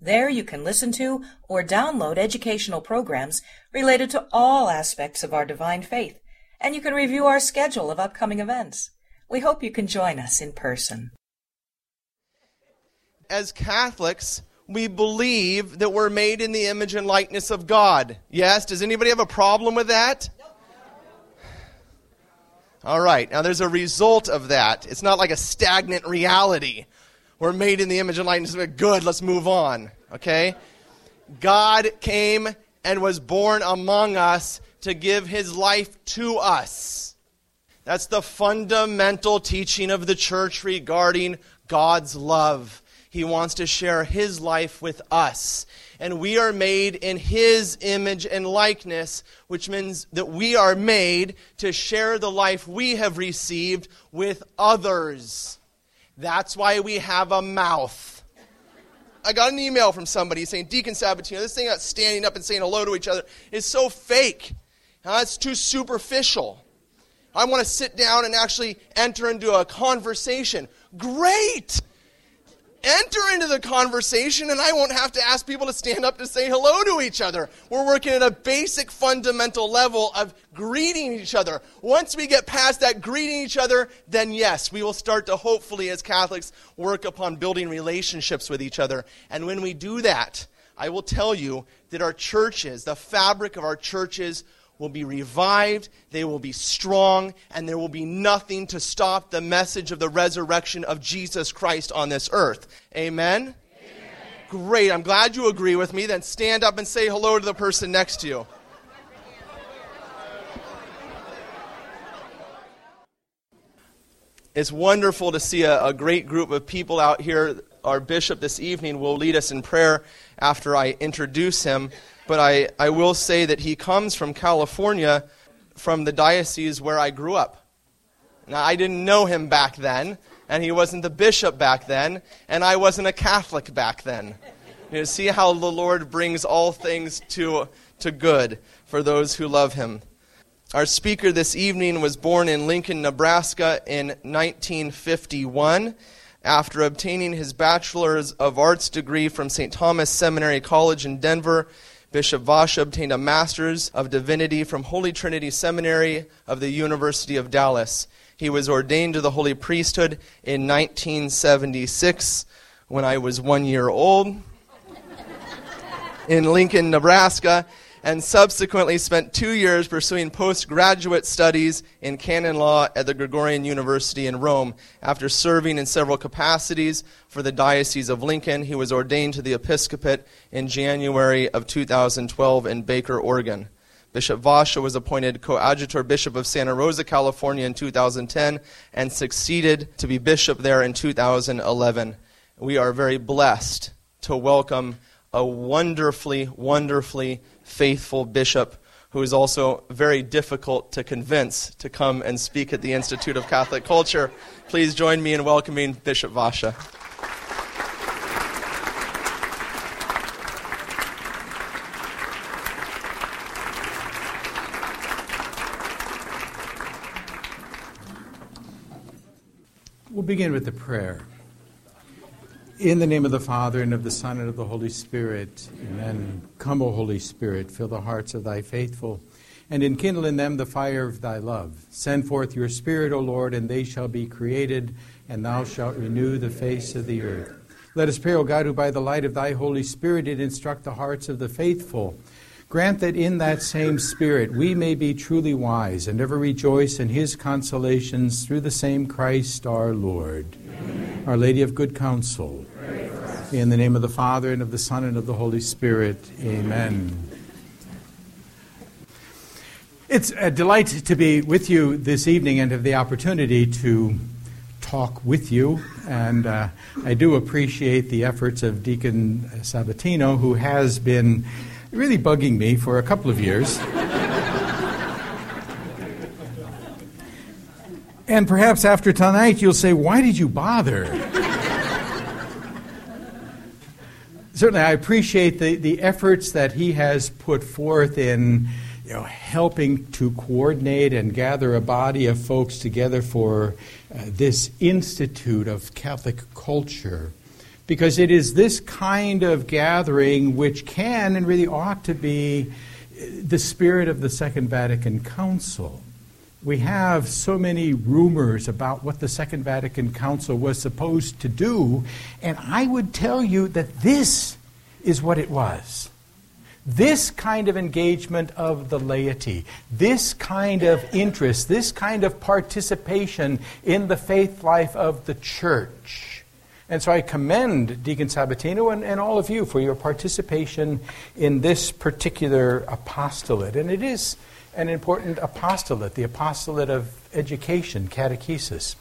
There you can listen to or download educational programs related to all aspects of our divine faith, and you can review our schedule of upcoming events. We hope you can join us in person. As Catholics, we believe that we're made in the image and likeness of God. Yes? Does anybody have a problem with that? All right. Now, there's a result of that. It's not like a stagnant reality. We're made in the image and likeness of Good, let's move on. Okay? God came and was born among us to give his life to us. That's the fundamental teaching of the church regarding God's love. He wants to share his life with us. And we are made in his image and likeness, which means that we are made to share the life we have received with others. That's why we have a mouth. I got an email from somebody saying, Deacon Sabatino, this thing about standing up and saying hello to each other is so fake. Uh, it's too superficial. I want to sit down and actually enter into a conversation. Great! Enter into the conversation and I won't have to ask people to stand up to say hello to each other. We're working at a basic fundamental level of greeting each other. Once we get past that greeting each other, then yes, we will start to hopefully, as Catholics, work upon building relationships with each other. And when we do that, I will tell you that our churches, the fabric of our churches, will be revived, they will be strong, and there will be nothing to stop the message of the resurrection of Jesus Christ on this earth. Amen? Amen? Great. I'm glad you agree with me. Then stand up and say hello to the person next to you. It's wonderful to see a, a great group of people out here. Our bishop this evening will lead us in prayer after I introduce him but I, I will say that he comes from California, from the diocese where I grew up. Now, I didn't know him back then, and he wasn't the bishop back then, and I wasn't a Catholic back then. You know, see how the Lord brings all things to, to good for those who love him. Our speaker this evening was born in Lincoln, Nebraska in 1951 after obtaining his Bachelor's of Arts degree from St. Thomas Seminary College in Denver Bishop Vasa obtained a Master's of Divinity from Holy Trinity Seminary of the University of Dallas. He was ordained to the holy priesthood in 1976 when I was one year old in Lincoln, Nebraska and subsequently spent two years pursuing postgraduate studies in canon law at the Gregorian University in Rome. After serving in several capacities for the Diocese of Lincoln, he was ordained to the episcopate in January of 2012 in Baker, Oregon. Bishop Vasa was appointed coadjutor bishop of Santa Rosa, California in 2010 and succeeded to be bishop there in 2011. We are very blessed to welcome a wonderfully, wonderfully faithful bishop who is also very difficult to convince to come and speak at the Institute of Catholic Culture. Please join me in welcoming Bishop Vasa. We'll begin with the prayer. In the name of the Father, and of the Son, and of the Holy Spirit. Amen. Come, O Holy Spirit, fill the hearts of thy faithful, and enkindle in them the fire of thy love. Send forth your Spirit, O Lord, and they shall be created, and thou shalt renew the face of the earth. Let us pray, O God, who by the light of thy Holy Spirit did instruct the hearts of the faithful. Grant that in that same Spirit we may be truly wise and ever rejoice in his consolations through the same Christ our Lord. Amen. Our Lady of Good Counsel. In the name of the Father, and of the Son, and of the Holy Spirit. Amen. It's a delight to be with you this evening and have the opportunity to talk with you. And uh, I do appreciate the efforts of Deacon Sabatino, who has been really bugging me for a couple of years. and perhaps after tonight, you'll say, Why did you bother? Certainly, I appreciate the, the efforts that he has put forth in you know, helping to coordinate and gather a body of folks together for uh, this Institute of Catholic Culture. Because it is this kind of gathering which can and really ought to be the spirit of the Second Vatican Council. We have so many rumors about what the Second Vatican Council was supposed to do, and I would tell you that this is what it was. This kind of engagement of the laity, this kind of interest, this kind of participation in the faith life of the church. And so I commend Deacon Sabatino and, and all of you for your participation in this particular apostolate. And it is an important apostolate, the apostolate of education, catechesis.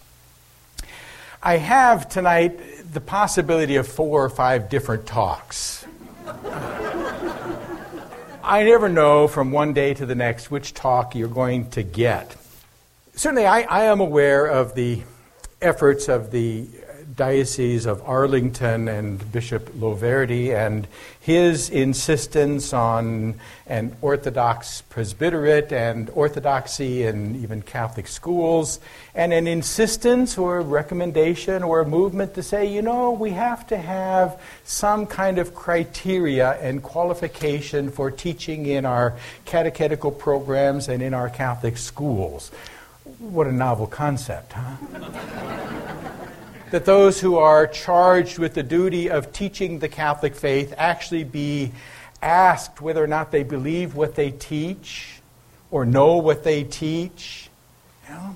I have tonight the possibility of four or five different talks. I never know from one day to the next which talk you're going to get. Certainly, I, I am aware of the efforts of the Diocese of Arlington and Bishop Loverde and his insistence on an Orthodox presbyterate and orthodoxy in even Catholic schools, and an insistence or recommendation or movement to say, you know, we have to have some kind of criteria and qualification for teaching in our catechetical programs and in our Catholic schools. What a novel concept, huh? That those who are charged with the duty of teaching the Catholic faith actually be asked whether or not they believe what they teach or know what they teach. You know?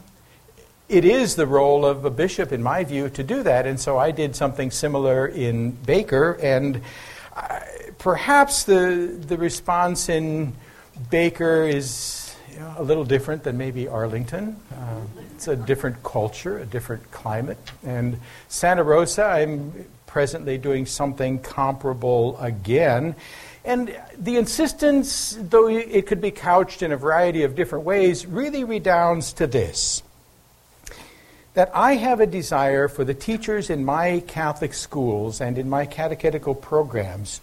It is the role of a bishop, in my view, to do that. And so I did something similar in Baker. And uh, perhaps the, the response in Baker is a little different than maybe Arlington. Uh, it's a different culture, a different climate. And Santa Rosa, I'm presently doing something comparable again. And the insistence, though it could be couched in a variety of different ways, really redounds to this that I have a desire for the teachers in my Catholic schools and in my catechetical programs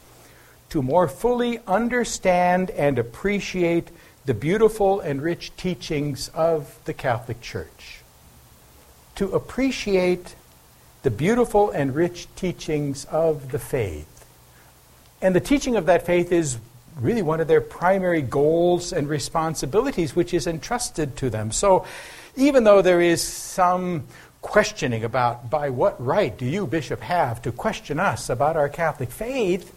to more fully understand and appreciate the beautiful and rich teachings of the Catholic Church. To appreciate the beautiful and rich teachings of the faith. And the teaching of that faith is really one of their primary goals and responsibilities, which is entrusted to them. So, even though there is some questioning about by what right do you, Bishop, have to question us about our Catholic faith,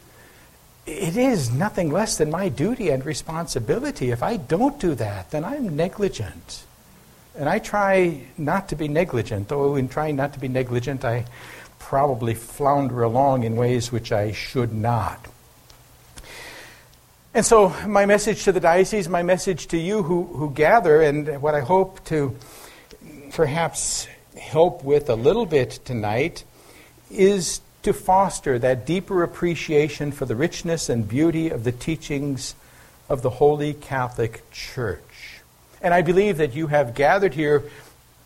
it is nothing less than my duty and responsibility. If I don't do that, then I'm negligent. And I try not to be negligent, though in trying not to be negligent, I probably flounder along in ways which I should not. And so, my message to the diocese, my message to you who, who gather, and what I hope to perhaps help with a little bit tonight, is to foster that deeper appreciation for the richness and beauty of the teachings of the Holy Catholic Church. And I believe that you have gathered here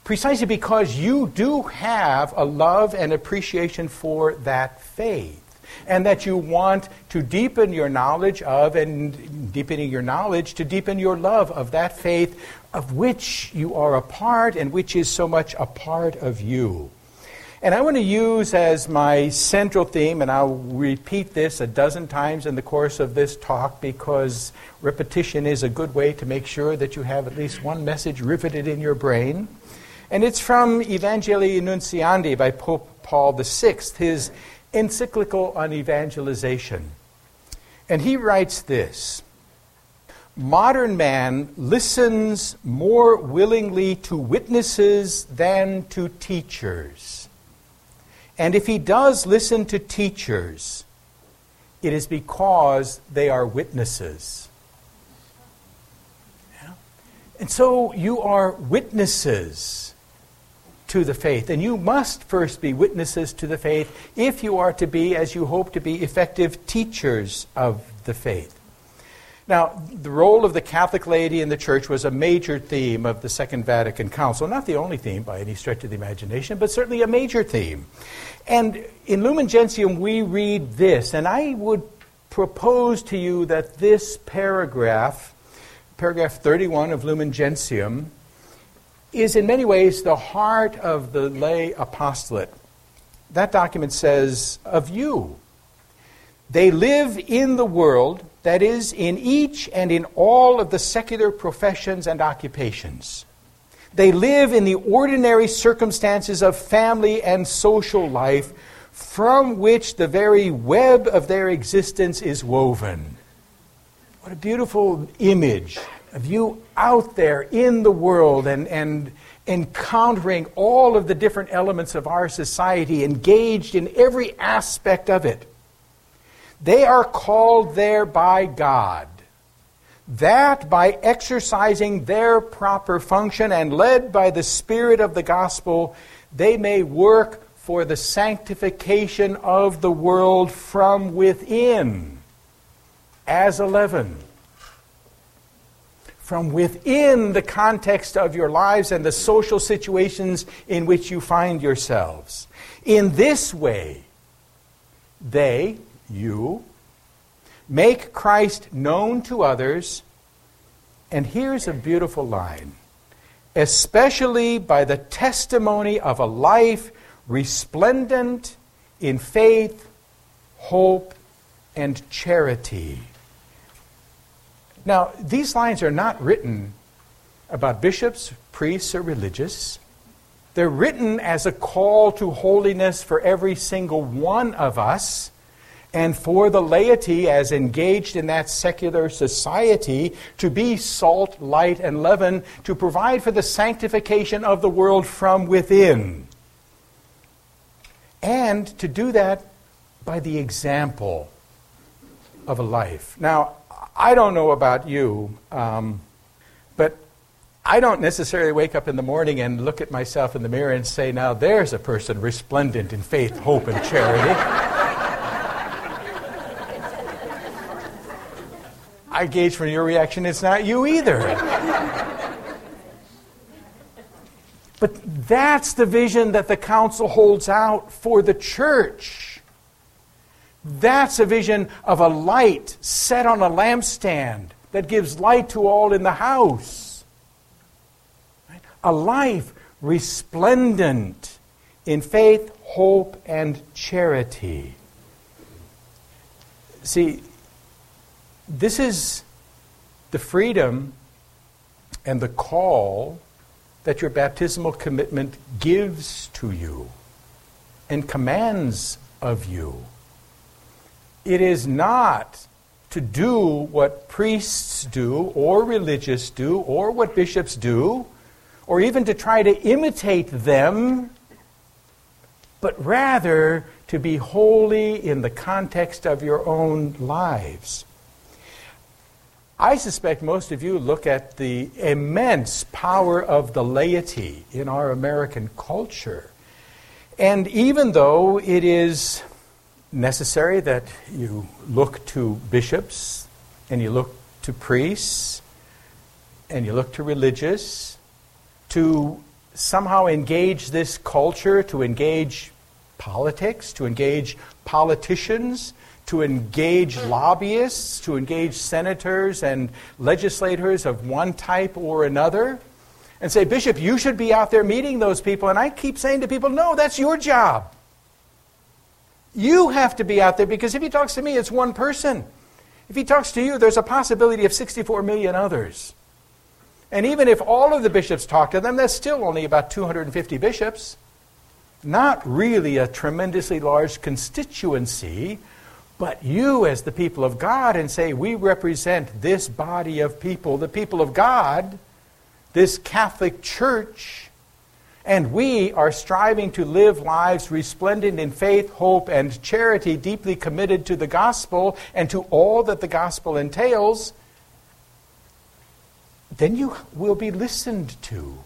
precisely because you do have a love and appreciation for that faith. And that you want to deepen your knowledge of, and deepening your knowledge, to deepen your love of that faith of which you are a part and which is so much a part of you. And I want to use as my central theme, and I'll repeat this a dozen times in the course of this talk because repetition is a good way to make sure that you have at least one message riveted in your brain. And it's from Evangelii Nuntiandi by Pope Paul VI, his encyclical on evangelization. And he writes this Modern man listens more willingly to witnesses than to teachers. And if he does listen to teachers, it is because they are witnesses. Yeah? And so you are witnesses to the faith. And you must first be witnesses to the faith if you are to be, as you hope to be, effective teachers of the faith. Now, the role of the Catholic laity in the church was a major theme of the Second Vatican Council. Not the only theme by any stretch of the imagination, but certainly a major theme. And in Lumen Gentium, we read this, and I would propose to you that this paragraph, paragraph 31 of Lumen Gentium, is in many ways the heart of the lay apostolate. That document says, Of you, they live in the world, that is, in each and in all of the secular professions and occupations. They live in the ordinary circumstances of family and social life from which the very web of their existence is woven. What a beautiful image of you out there in the world and, and encountering all of the different elements of our society, engaged in every aspect of it. They are called there by God. That by exercising their proper function and led by the Spirit of the gospel, they may work for the sanctification of the world from within. As 11. From within the context of your lives and the social situations in which you find yourselves. In this way, they, you, make Christ known to others. And here's a beautiful line especially by the testimony of a life resplendent in faith, hope, and charity. Now, these lines are not written about bishops, priests, or religious. They're written as a call to holiness for every single one of us and for the laity as engaged in that secular society to be salt, light, and leaven, to provide for the sanctification of the world from within. And to do that by the example of a life. Now, I don't know about you, um, but I don't necessarily wake up in the morning and look at myself in the mirror and say, now there's a person resplendent in faith, hope, and charity. I gauge from your reaction it's not you either. but that's the vision that the council holds out for the church. That's a vision of a light set on a lampstand that gives light to all in the house. A life resplendent in faith, hope, and charity. See, this is the freedom and the call that your baptismal commitment gives to you and commands of you. It is not to do what priests do, or religious do, or what bishops do, or even to try to imitate them, but rather to be holy in the context of your own lives. I suspect most of you look at the immense power of the laity in our American culture. And even though it is necessary that you look to bishops and you look to priests and you look to religious to somehow engage this culture, to engage politics, to engage politicians, to engage lobbyists, to engage senators and legislators of one type or another, and say, Bishop, you should be out there meeting those people. And I keep saying to people, no, that's your job. You have to be out there because if he talks to me, it's one person. If he talks to you, there's a possibility of 64 million others. And even if all of the bishops talk to them, that's still only about 250 bishops. Not really a tremendously large constituency but you, as the people of God, and say, We represent this body of people, the people of God, this Catholic Church, and we are striving to live lives resplendent in faith, hope, and charity, deeply committed to the gospel and to all that the gospel entails, then you will be listened to.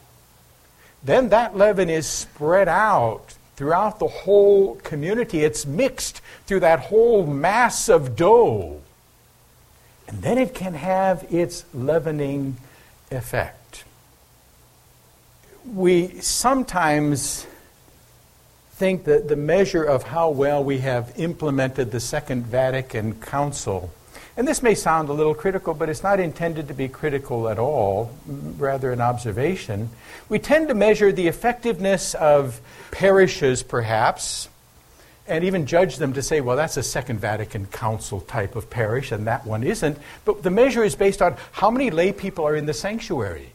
Then that leaven is spread out throughout the whole community. It's mixed through that whole mass of dough. And then it can have its leavening effect. We sometimes think that the measure of how well we have implemented the Second Vatican Council, and this may sound a little critical, but it's not intended to be critical at all, rather an observation. We tend to measure the effectiveness of parishes, perhaps, and even judge them to say, well, that's a Second Vatican Council type of parish, and that one isn't. But the measure is based on how many lay people are in the sanctuary.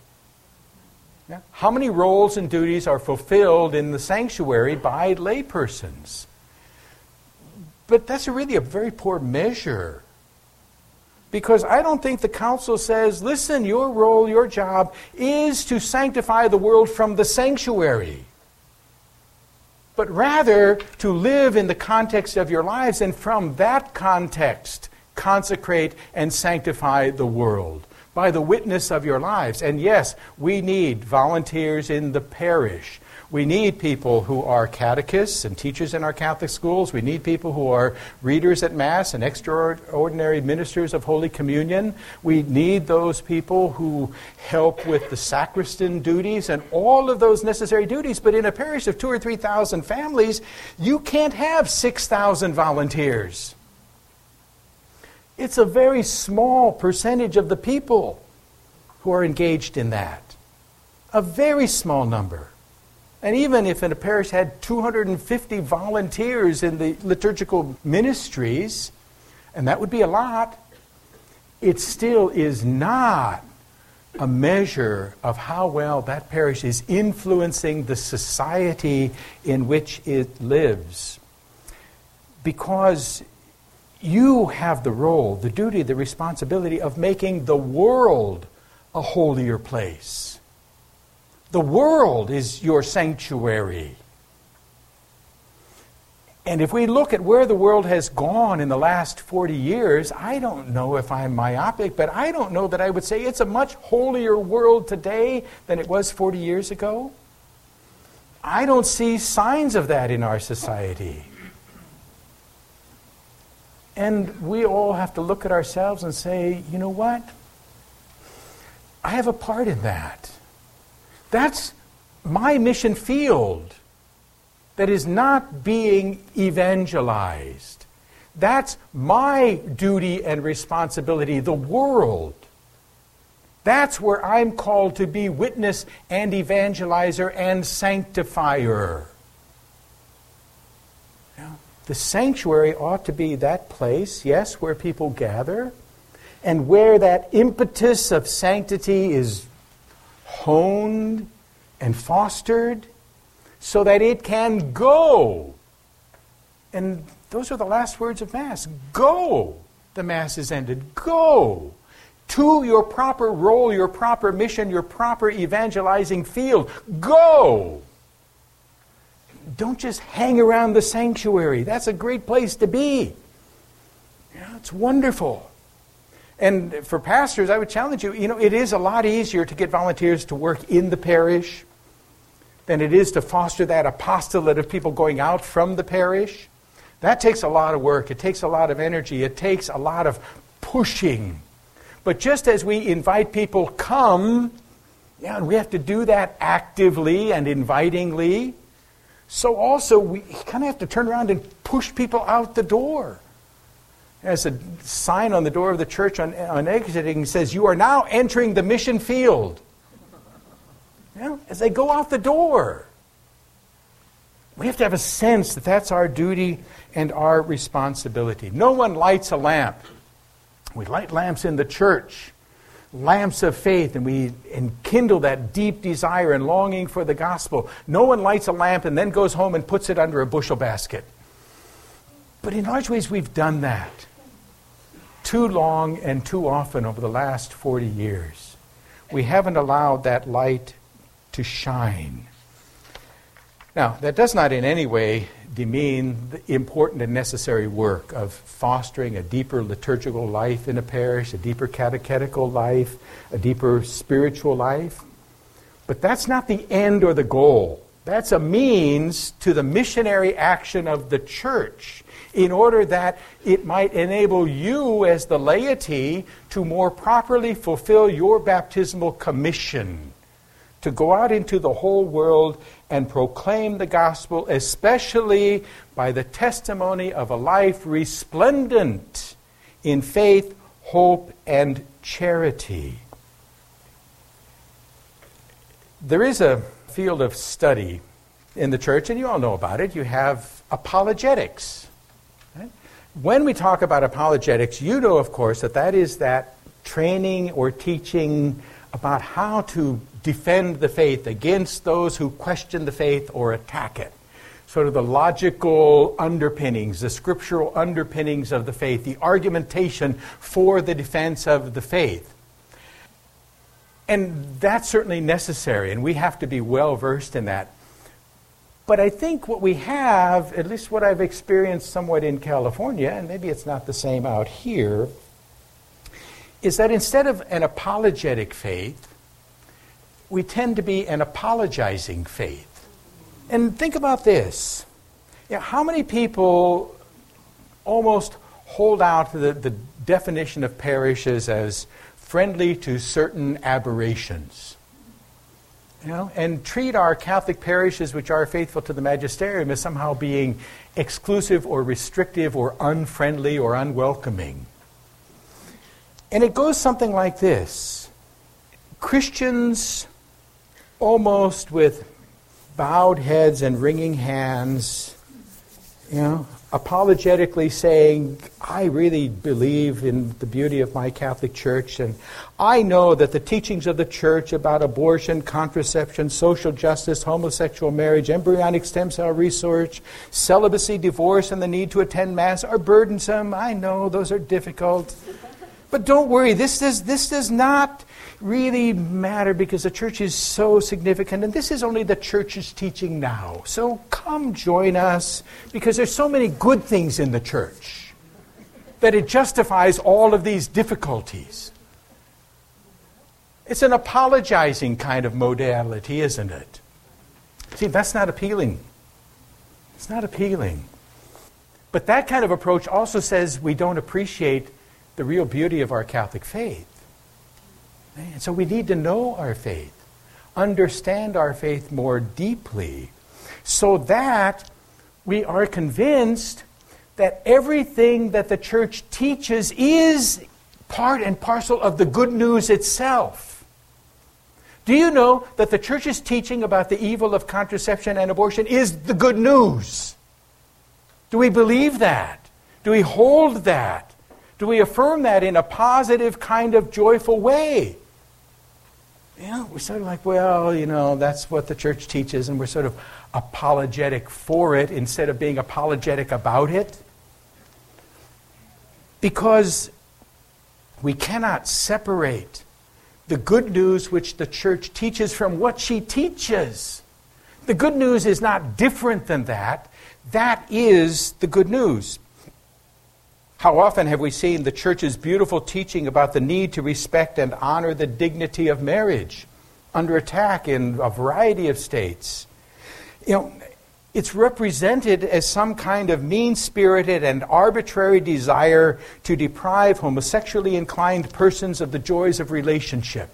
Yeah? How many roles and duties are fulfilled in the sanctuary by laypersons? But that's really a very poor measure. Because I don't think the council says, listen, your role, your job is to sanctify the world from the sanctuary. But rather to live in the context of your lives and from that context consecrate and sanctify the world by the witness of your lives. And yes, we need volunteers in the parish. We need people who are catechists and teachers in our Catholic schools. We need people who are readers at Mass and extraordinary ministers of Holy Communion. We need those people who help with the sacristan duties and all of those necessary duties. But in a parish of two or three thousand families, you can't have 6,000 volunteers. It's a very small percentage of the people who are engaged in that. A very small number. And even if a parish had 250 volunteers in the liturgical ministries, and that would be a lot, it still is not a measure of how well that parish is influencing the society in which it lives. Because you have the role, the duty, the responsibility of making the world a holier place. The world is your sanctuary. And if we look at where the world has gone in the last 40 years, I don't know if I'm myopic, but I don't know that I would say it's a much holier world today than it was 40 years ago. I don't see signs of that in our society. And we all have to look at ourselves and say, you know what? I have a part in that. That's my mission field that is not being evangelized. That's my duty and responsibility, the world. That's where I'm called to be witness and evangelizer and sanctifier. The sanctuary ought to be that place, yes, where people gather, and where that impetus of sanctity is honed and fostered so that it can go. And those are the last words of Mass. Go. The Mass is ended. Go to your proper role, your proper mission, your proper evangelizing field. Go don't just hang around the sanctuary. That's a great place to be. Yeah, it's wonderful. And for pastors, I would challenge you, you know, it is a lot easier to get volunteers to work in the parish than it is to foster that apostolate of people going out from the parish. That takes a lot of work. It takes a lot of energy. It takes a lot of pushing. But just as we invite people, come, yeah, and we have to do that actively and invitingly, so also we kind of have to turn around and push people out the door. There's a sign on the door of the church on, on exiting says, You are now entering the mission field. Know, as they go out the door. We have to have a sense that that's our duty and our responsibility. No one lights a lamp. We light lamps in the church lamps of faith and we enkindle that deep desire and longing for the gospel. No one lights a lamp and then goes home and puts it under a bushel basket. But in large ways, we've done that too long and too often over the last 40 years. We haven't allowed that light to shine. Now, that does not in any way demean the important and necessary work of fostering a deeper liturgical life in a parish, a deeper catechetical life, a deeper spiritual life. But that's not the end or the goal. That's a means to the missionary action of the church in order that it might enable you as the laity to more properly fulfill your baptismal commission to go out into the whole world and proclaim the gospel, especially by the testimony of a life resplendent in faith, hope, and charity. There is a field of study in the church, and you all know about it. You have apologetics. When we talk about apologetics, you know, of course, that that is that training or teaching about how to defend the faith against those who question the faith or attack it. Sort of the logical underpinnings, the scriptural underpinnings of the faith, the argumentation for the defense of the faith. And that's certainly necessary, and we have to be well versed in that. But I think what we have, at least what I've experienced somewhat in California, and maybe it's not the same out here, is that instead of an apologetic faith, we tend to be an apologizing faith. And think about this. You know, how many people almost hold out the, the definition of parishes as friendly to certain aberrations. You know, and treat our Catholic parishes, which are faithful to the magisterium, as somehow being exclusive or restrictive or unfriendly or unwelcoming. And it goes something like this Christians, almost with bowed heads and wringing hands, you know, apologetically saying, I really believe in the beauty of my Catholic Church, and I know that the teachings of the Church about abortion, contraception, social justice, homosexual marriage, embryonic stem cell research, celibacy, divorce, and the need to attend Mass are burdensome. I know those are difficult. But don't worry, this does, this does not really matter because the church is so significant, and this is only the church's teaching now. So come join us because there's so many good things in the church that it justifies all of these difficulties. It's an apologizing kind of modality, isn't it? See, that's not appealing. It's not appealing. But that kind of approach also says we don't appreciate the real beauty of our Catholic faith. And so we need to know our faith, understand our faith more deeply, so that we are convinced that everything that the church teaches is part and parcel of the good news itself. Do you know that the church's teaching about the evil of contraception and abortion is the good news? Do we believe that? Do we hold that? Do we affirm that in a positive, kind of joyful way? You know, we're sort of like, well, you know, that's what the church teaches, and we're sort of apologetic for it instead of being apologetic about it. Because we cannot separate the good news which the church teaches from what she teaches. The good news is not different than that. That is the good news. How often have we seen the church's beautiful teaching about the need to respect and honor the dignity of marriage under attack in a variety of states? You know, it's represented as some kind of mean spirited and arbitrary desire to deprive homosexually inclined persons of the joys of relationship.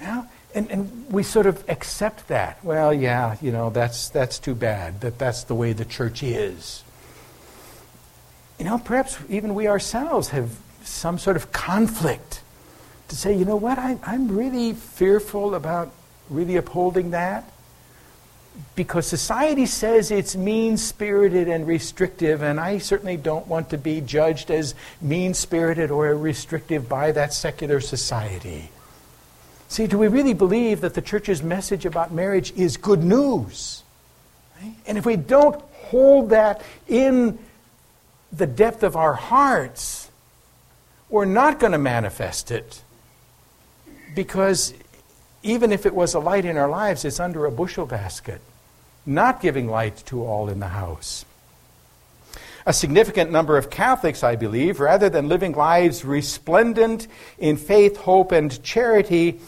Yeah? And, and we sort of accept that. Well, yeah, you know, that's, that's too bad, that that's the way the church is you know, perhaps even we ourselves have some sort of conflict to say, you know what, I, I'm really fearful about really upholding that because society says it's mean spirited and restrictive, and I certainly don't want to be judged as mean spirited or restrictive by that secular society. See, do we really believe that the church's message about marriage is good news? And if we don't hold that in the depth of our hearts, we're not going to manifest it because even if it was a light in our lives, it's under a bushel basket, not giving light to all in the house. A significant number of Catholics, I believe, rather than living lives resplendent in faith, hope, and charity,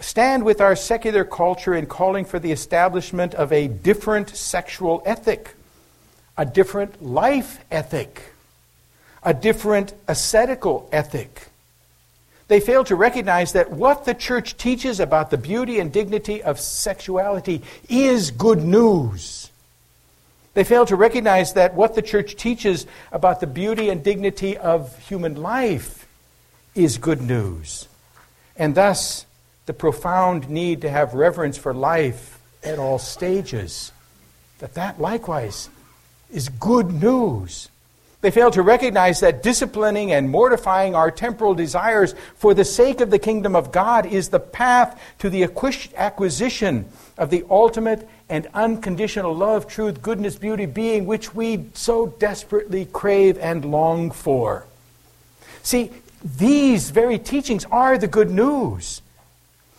stand with our secular culture in calling for the establishment of a different sexual ethic, a different life ethic, a different ascetical ethic. They fail to recognize that what the church teaches about the beauty and dignity of sexuality is good news. They fail to recognize that what the church teaches about the beauty and dignity of human life is good news. And thus, the profound need to have reverence for life at all stages, that that likewise is good news. They fail to recognize that disciplining and mortifying our temporal desires for the sake of the kingdom of God is the path to the acquisition of the ultimate and unconditional love, truth, goodness, beauty, being which we so desperately crave and long for. See, these very teachings are the good news.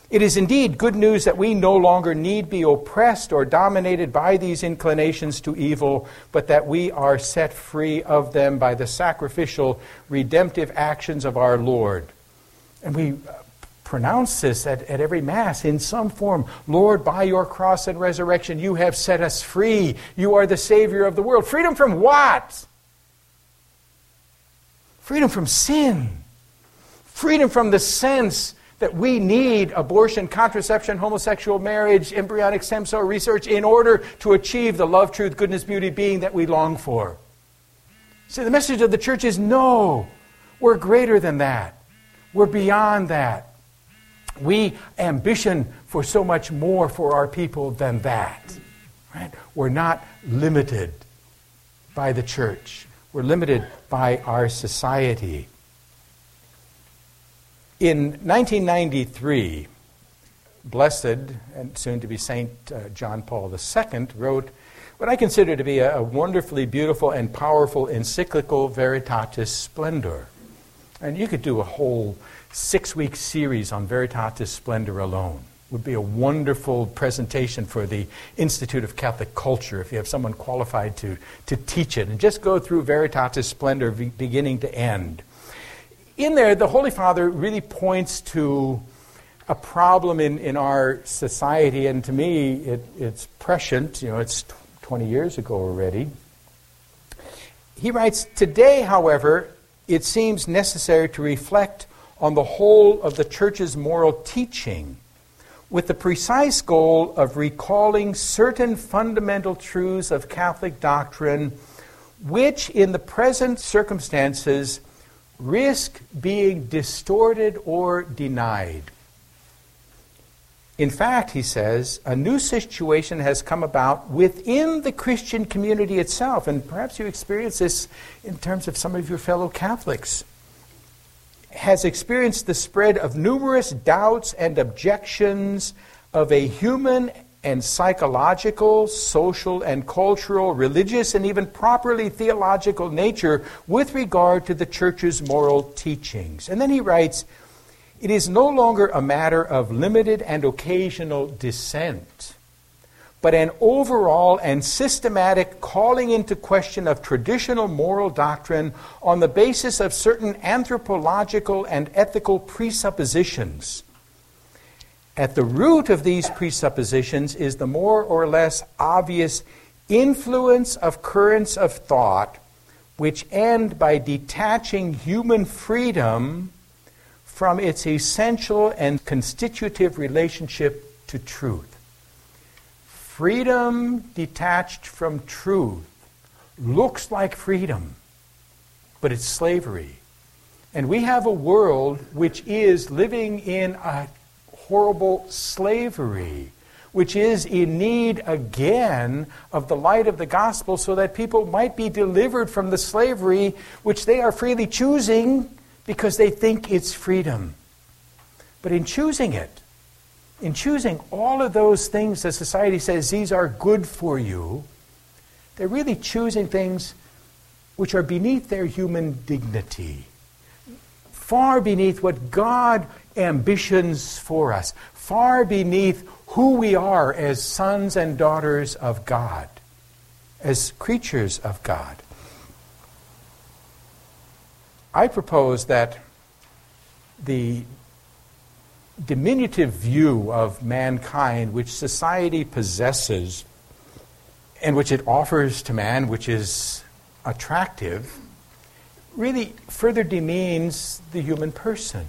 It is indeed good news that we no longer need be oppressed or dominated by these inclinations to evil, but that we are set free of them by the sacrificial, redemptive actions of our Lord. And we uh, pronounce this at, at every Mass in some form. Lord, by your cross and resurrection, you have set us free. You are the Savior of the world. Freedom from what? Freedom from sin. Freedom from the sense that we need abortion, contraception, homosexual marriage, embryonic stem cell research in order to achieve the love, truth, goodness, beauty, being that we long for. See, the message of the church is no, we're greater than that. We're beyond that. We ambition for so much more for our people than that. Right? We're not limited by the church. We're limited by our society. In 1993, Blessed and soon to be Saint uh, John Paul II wrote what I consider to be a, a wonderfully beautiful and powerful encyclical Veritatis Splendor. And you could do a whole six week series on Veritatis Splendor alone. It would be a wonderful presentation for the Institute of Catholic Culture if you have someone qualified to, to teach it. And just go through Veritatis Splendor beginning to end in there, the Holy Father really points to a problem in, in our society, and to me, it, it's prescient. You know, it's 20 years ago already. He writes Today, however, it seems necessary to reflect on the whole of the Church's moral teaching with the precise goal of recalling certain fundamental truths of Catholic doctrine which, in the present circumstances, risk being distorted or denied. In fact, he says, a new situation has come about within the Christian community itself, and perhaps you experience this in terms of some of your fellow Catholics. Has experienced the spread of numerous doubts and objections of a human and psychological, social and cultural, religious, and even properly theological nature with regard to the church's moral teachings. And then he writes, it is no longer a matter of limited and occasional dissent, but an overall and systematic calling into question of traditional moral doctrine on the basis of certain anthropological and ethical presuppositions at the root of these presuppositions is the more or less obvious influence of currents of thought which end by detaching human freedom from its essential and constitutive relationship to truth. Freedom detached from truth looks like freedom, but it's slavery. And we have a world which is living in a horrible slavery, which is in need again of the light of the gospel so that people might be delivered from the slavery which they are freely choosing because they think it's freedom. But in choosing it, in choosing all of those things that society says these are good for you, they're really choosing things which are beneath their human dignity, far beneath what God ambitions for us, far beneath who we are as sons and daughters of God, as creatures of God. I propose that the diminutive view of mankind which society possesses and which it offers to man, which is attractive, really further demeans the human person.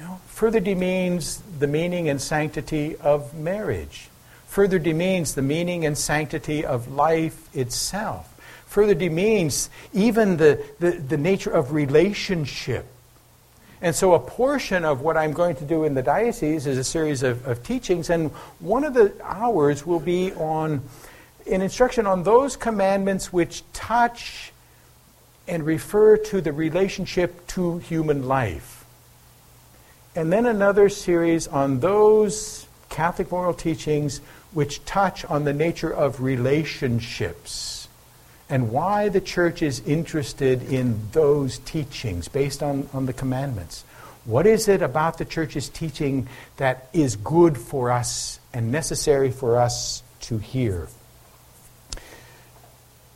Know, further demeans the meaning and sanctity of marriage. Further demeans the meaning and sanctity of life itself. Further demeans even the, the, the nature of relationship. And so, a portion of what I'm going to do in the diocese is a series of, of teachings, and one of the hours will be on an instruction on those commandments which touch and refer to the relationship to human life. And then another series on those Catholic moral teachings which touch on the nature of relationships and why the church is interested in those teachings based on, on the commandments. What is it about the church's teaching that is good for us and necessary for us to hear?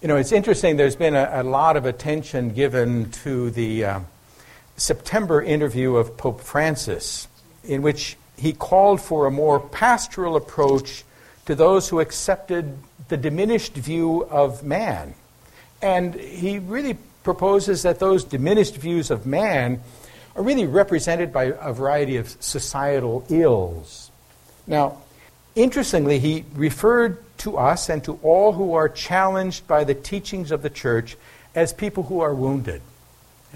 You know, it's interesting, there's been a, a lot of attention given to the uh, September interview of Pope Francis, in which he called for a more pastoral approach to those who accepted the diminished view of man. And he really proposes that those diminished views of man are really represented by a variety of societal ills. Now, interestingly, he referred to us and to all who are challenged by the teachings of the church as people who are wounded.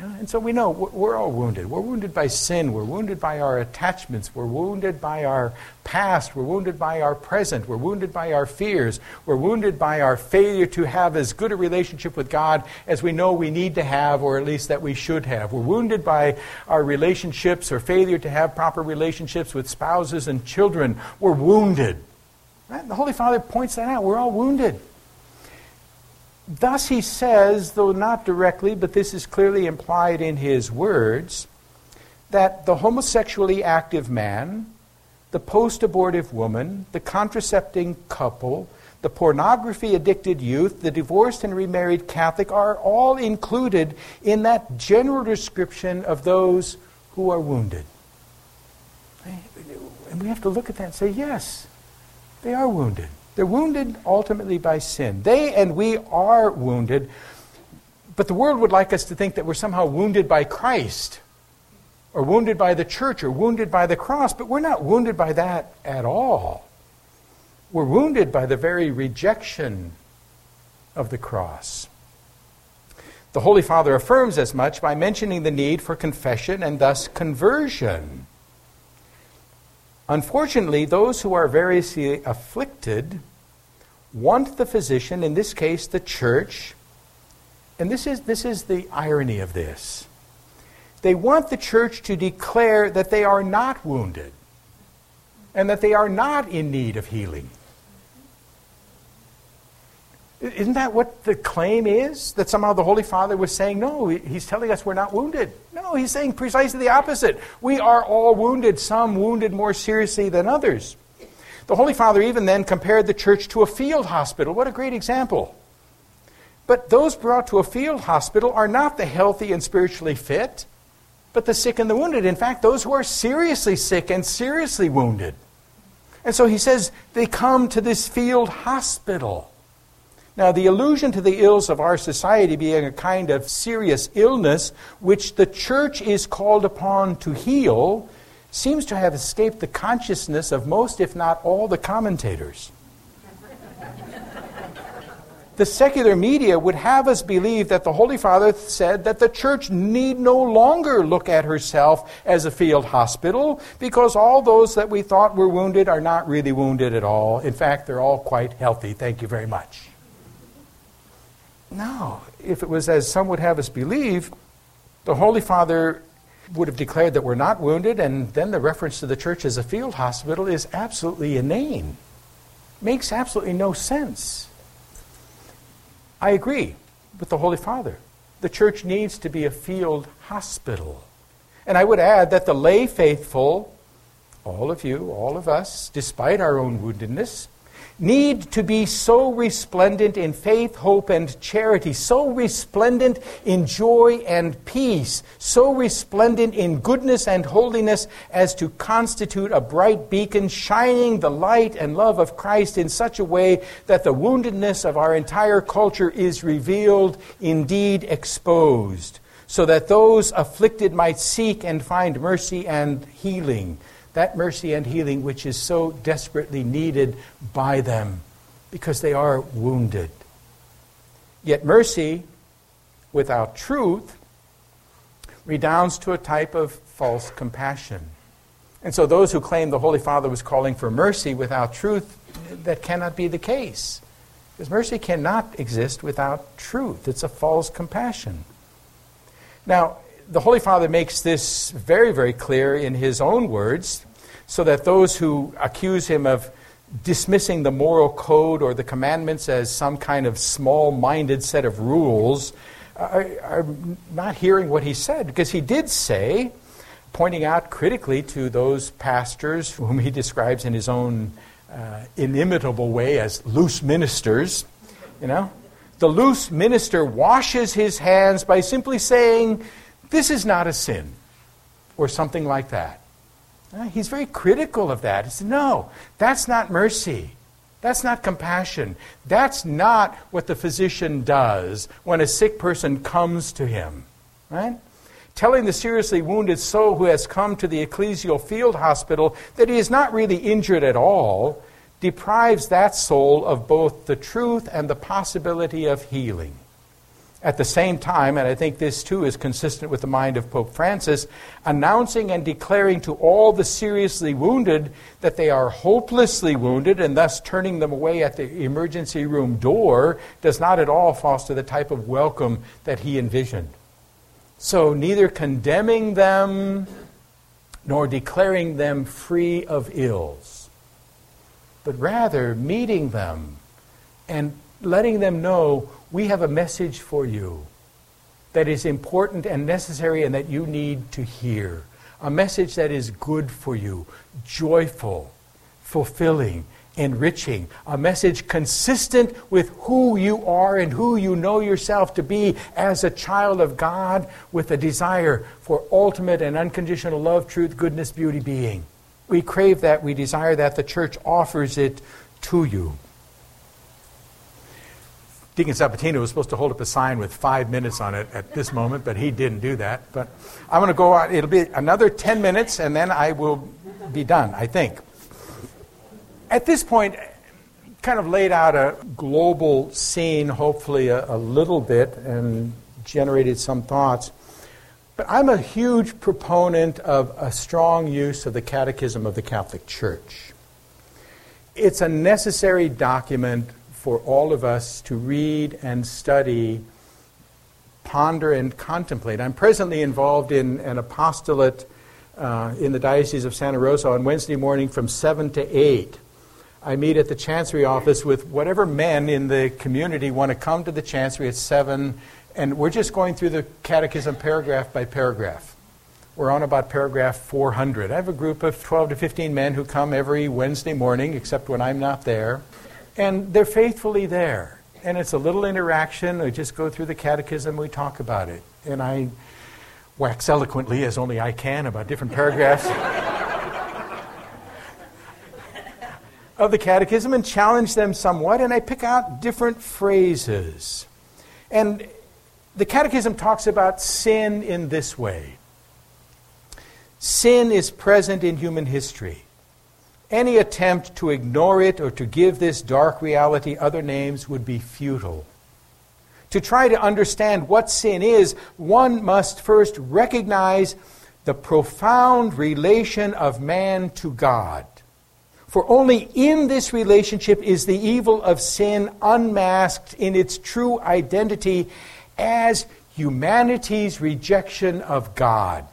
And so we know we're all wounded. We're wounded by sin. We're wounded by our attachments. We're wounded by our past. We're wounded by our present. We're wounded by our fears. We're wounded by our failure to have as good a relationship with God as we know we need to have, or at least that we should have. We're wounded by our relationships or failure to have proper relationships with spouses and children. We're wounded. Right? The Holy Father points that out. We're all wounded. Thus, he says, though not directly, but this is clearly implied in his words, that the homosexually active man, the post abortive woman, the contracepting couple, the pornography addicted youth, the divorced and remarried Catholic are all included in that general description of those who are wounded. And we have to look at that and say, yes, they are wounded. They're wounded ultimately by sin. They and we are wounded, but the world would like us to think that we're somehow wounded by Christ, or wounded by the church, or wounded by the cross, but we're not wounded by that at all. We're wounded by the very rejection of the cross. The Holy Father affirms as much by mentioning the need for confession and thus conversion. Unfortunately, those who are variously afflicted want the physician, in this case the church, and this is, this is the irony of this. They want the church to declare that they are not wounded and that they are not in need of healing. Isn't that what the claim is? That somehow the Holy Father was saying, no, he's telling us we're not wounded. No, he's saying precisely the opposite. We are all wounded, some wounded more seriously than others. The Holy Father even then compared the church to a field hospital. What a great example. But those brought to a field hospital are not the healthy and spiritually fit, but the sick and the wounded. In fact, those who are seriously sick and seriously wounded. And so he says they come to this field hospital. Now, the allusion to the ills of our society being a kind of serious illness which the church is called upon to heal seems to have escaped the consciousness of most, if not all, the commentators. the secular media would have us believe that the Holy Father said that the church need no longer look at herself as a field hospital because all those that we thought were wounded are not really wounded at all. In fact, they're all quite healthy. Thank you very much. No. If it was as some would have us believe, the Holy Father would have declared that we're not wounded, and then the reference to the church as a field hospital is absolutely inane. Makes absolutely no sense. I agree with the Holy Father. The church needs to be a field hospital. And I would add that the lay faithful, all of you, all of us, despite our own woundedness, need to be so resplendent in faith, hope, and charity, so resplendent in joy and peace, so resplendent in goodness and holiness as to constitute a bright beacon shining the light and love of Christ in such a way that the woundedness of our entire culture is revealed, indeed exposed, so that those afflicted might seek and find mercy and healing that mercy and healing which is so desperately needed by them because they are wounded. Yet mercy without truth redounds to a type of false compassion. And so, those who claim the Holy Father was calling for mercy without truth, that cannot be the case. Because mercy cannot exist without truth. It's a false compassion. Now, the Holy Father makes this very, very clear in his own words, so that those who accuse him of dismissing the moral code or the commandments as some kind of small minded set of rules are, are, not hearing what he said. Because he did say, pointing out critically to those pastors whom he describes in his own uh, inimitable way as loose ministers, you know, the loose minister washes his hands by simply saying, this is not a sin, or something like that. Uh, he's very critical of that. He said, No, that's not mercy. That's not compassion. That's not what the physician does when a sick person comes to him. Right? Telling the seriously wounded soul who has come to the ecclesial field hospital that he is not really injured at all deprives that soul of both the truth and the possibility of healing. At the same time, and I think this too is consistent with the mind of Pope Francis, announcing and declaring to all the seriously wounded that they are hopelessly wounded and thus turning them away at the emergency room door does not at all foster the type of welcome that he envisioned. So, neither condemning them nor declaring them free of ills, but rather meeting them and letting them know we have a message for you that is important and necessary and that you need to hear. A message that is good for you, joyful, fulfilling, enriching. A message consistent with who you are and who you know yourself to be as a child of God with a desire for ultimate and unconditional love, truth, goodness, beauty, being. We crave that, we desire that. The church offers it to you. Deacon Sabatino was supposed to hold up a sign with five minutes on it at this moment, but he didn't do that. But I'm going to go on. It'll be another 10 minutes, and then I will be done, I think. At this point, kind of laid out a global scene, hopefully a, a little bit, and generated some thoughts. But I'm a huge proponent of a strong use of the Catechism of the Catholic Church. It's a necessary document for all of us to read and study, ponder and contemplate. I'm presently involved in an apostolate uh, in the Diocese of Santa Rosa on Wednesday morning from 7 to 8. I meet at the Chancery office with whatever men in the community want to come to the Chancery at 7, and we're just going through the Catechism paragraph by paragraph. We're on about paragraph 400. I have a group of 12 to 15 men who come every Wednesday morning, except when I'm not there. And they're faithfully there. And it's a little interaction. We just go through the catechism, we talk about it. And I wax eloquently, as only I can, about different paragraphs of the catechism and challenge them somewhat. And I pick out different phrases. And the catechism talks about sin in this way sin is present in human history. Any attempt to ignore it or to give this dark reality other names would be futile. To try to understand what sin is, one must first recognize the profound relation of man to God. For only in this relationship is the evil of sin unmasked in its true identity as humanity's rejection of God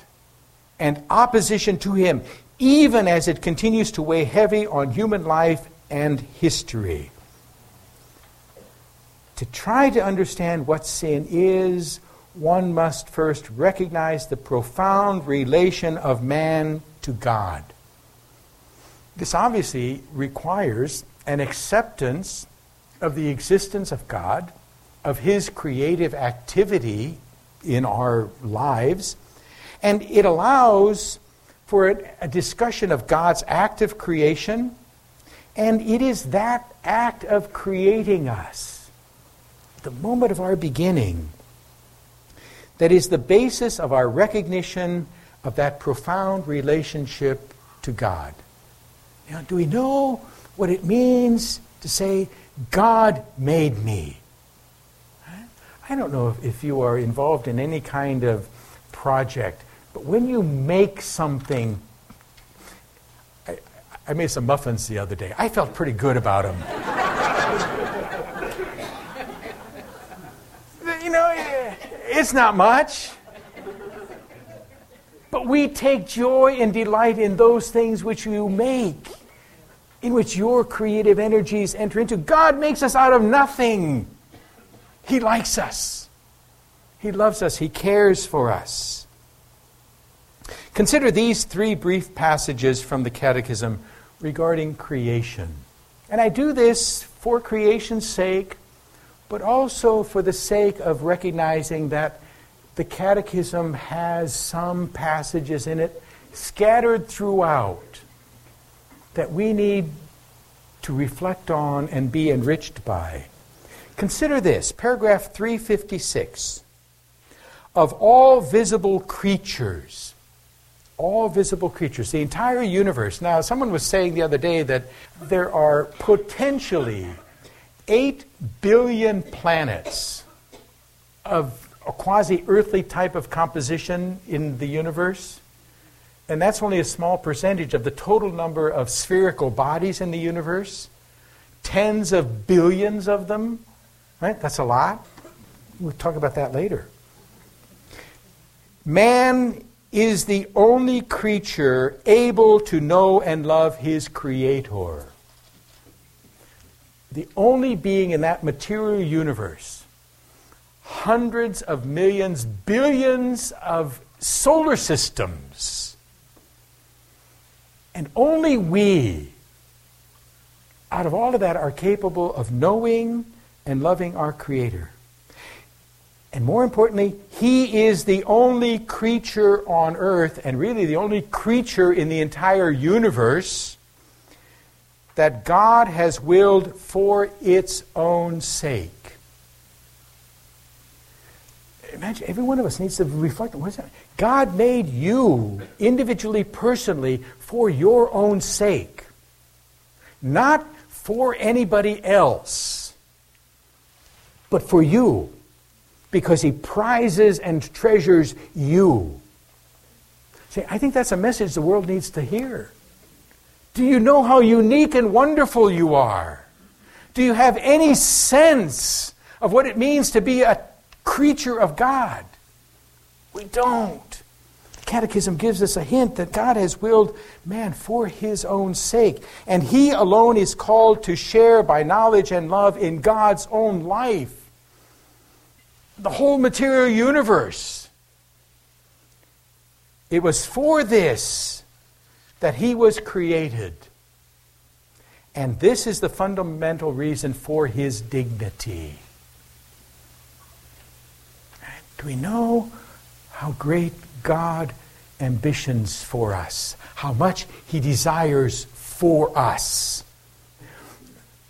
and opposition to Him even as it continues to weigh heavy on human life and history. To try to understand what sin is, one must first recognize the profound relation of man to God. This obviously requires an acceptance of the existence of God, of His creative activity in our lives, and it allows for a, discussion of God's act of creation, and it is that act of creating us, the moment of our beginning, that is the basis of our recognition of that profound relationship to God. Now, do we know what it means to say, God made me? I don't know if, if you are involved in any kind of project, but when you make something, I, I made some muffins the other day. I felt pretty good about them. you know, eh, it's not much. But we take joy and delight in those things which you make, in which your creative energies enter into. God makes us out of nothing. He likes us, He loves us, He cares for us. Consider these three brief passages from the Catechism regarding creation. And I do this for creation's sake, but also for the sake of recognizing that the Catechism has some passages in it scattered throughout that we need to reflect on and be enriched by. Consider this, paragraph 356. Of all visible creatures, all visible creatures, the entire universe. Now, someone was saying the other day that there are potentially 8 billion planets of a quasi earthly type of composition in the universe. And that's only a small percentage of the total number of spherical bodies in the universe. Tens of billions of them Right? That's a lot. We'll talk about that later. Man is the only creature able to know and love his Creator. The only being in that material universe. Hundreds of millions, billions of solar systems. And only we, out of all of that, are capable of knowing and loving our Creator. And more importantly, He is the only creature on earth, and really the only creature in the entire universe, that God has willed for its own sake. Imagine, every one of us needs to reflect on what is that? God made you individually, personally, for your own sake, not for anybody else but for you, because He prizes and treasures you. See, I think that's a message the world needs to hear. Do you know how unique and wonderful you are? Do you have any sense of what it means to be a creature of God? We don't. The Catechism gives us a hint that God has willed man for his own sake, and he alone is called to share by knowledge and love in God's own life. The whole material universe. It was for this that he was created. And this is the fundamental reason for his dignity. Do we know how great God ambitions for us, how much He desires for us.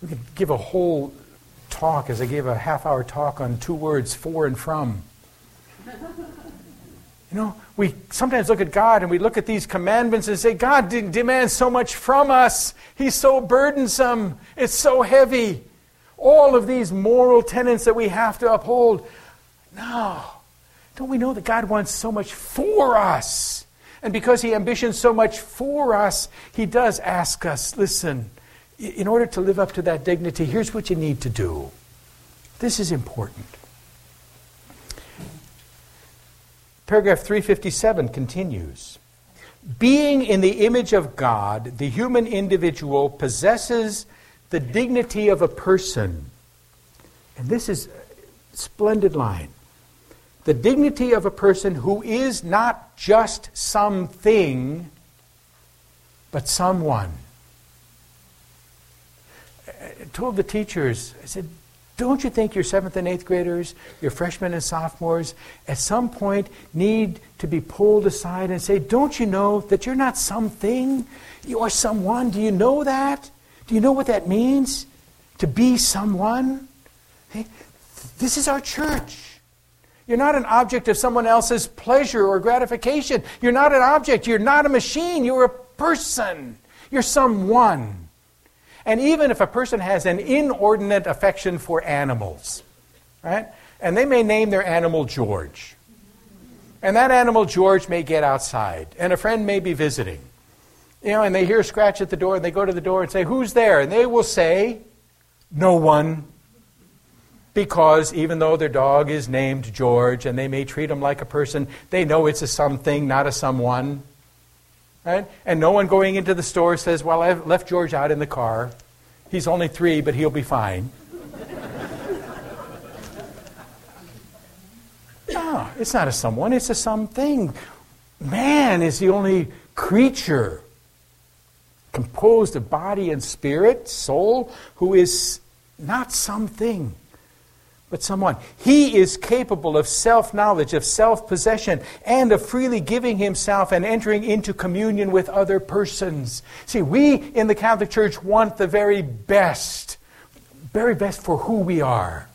We could give a whole talk, as I gave a half hour talk on two words, for and from. You know, we sometimes look at God and we look at these commandments and say, God demands so much from us. He's so burdensome. It's so heavy. All of these moral tenets that we have to uphold. No. Don't we know that God wants so much for us? And because He ambitions so much for us, He does ask us listen, in order to live up to that dignity, here's what you need to do. This is important. Paragraph 357 continues Being in the image of God, the human individual possesses the dignity of a person. And this is a splendid line the dignity of a person who is not just something, but someone. Told the teachers, I said, don't you think your seventh and eighth graders, your freshmen and sophomores, at some point need to be pulled aside and say, Don't you know that you're not something? You are someone. Do you know that? Do you know what that means? To be someone? Hey, this is our church. You're not an object of someone else's pleasure or gratification. You're not an object. You're not a machine. You're a person. You're someone. And even if a person has an inordinate affection for animals, right? And they may name their animal George. And that animal George may get outside, and a friend may be visiting. You know, and they hear a scratch at the door, and they go to the door and say, Who's there? And they will say, No one. Because even though their dog is named George and they may treat him like a person, they know it's a something, not a someone. Right? And no one going into the store says, Well, I've left George out in the car. He's only three, but he'll be fine. no, it's not a someone, it's a something. Man is the only creature composed of body and spirit, soul, who is not something but someone. He is capable of self knowledge, of self possession, and of freely giving himself and entering into communion with other persons. See, we in the Catholic Church want the very best, very best for who we are,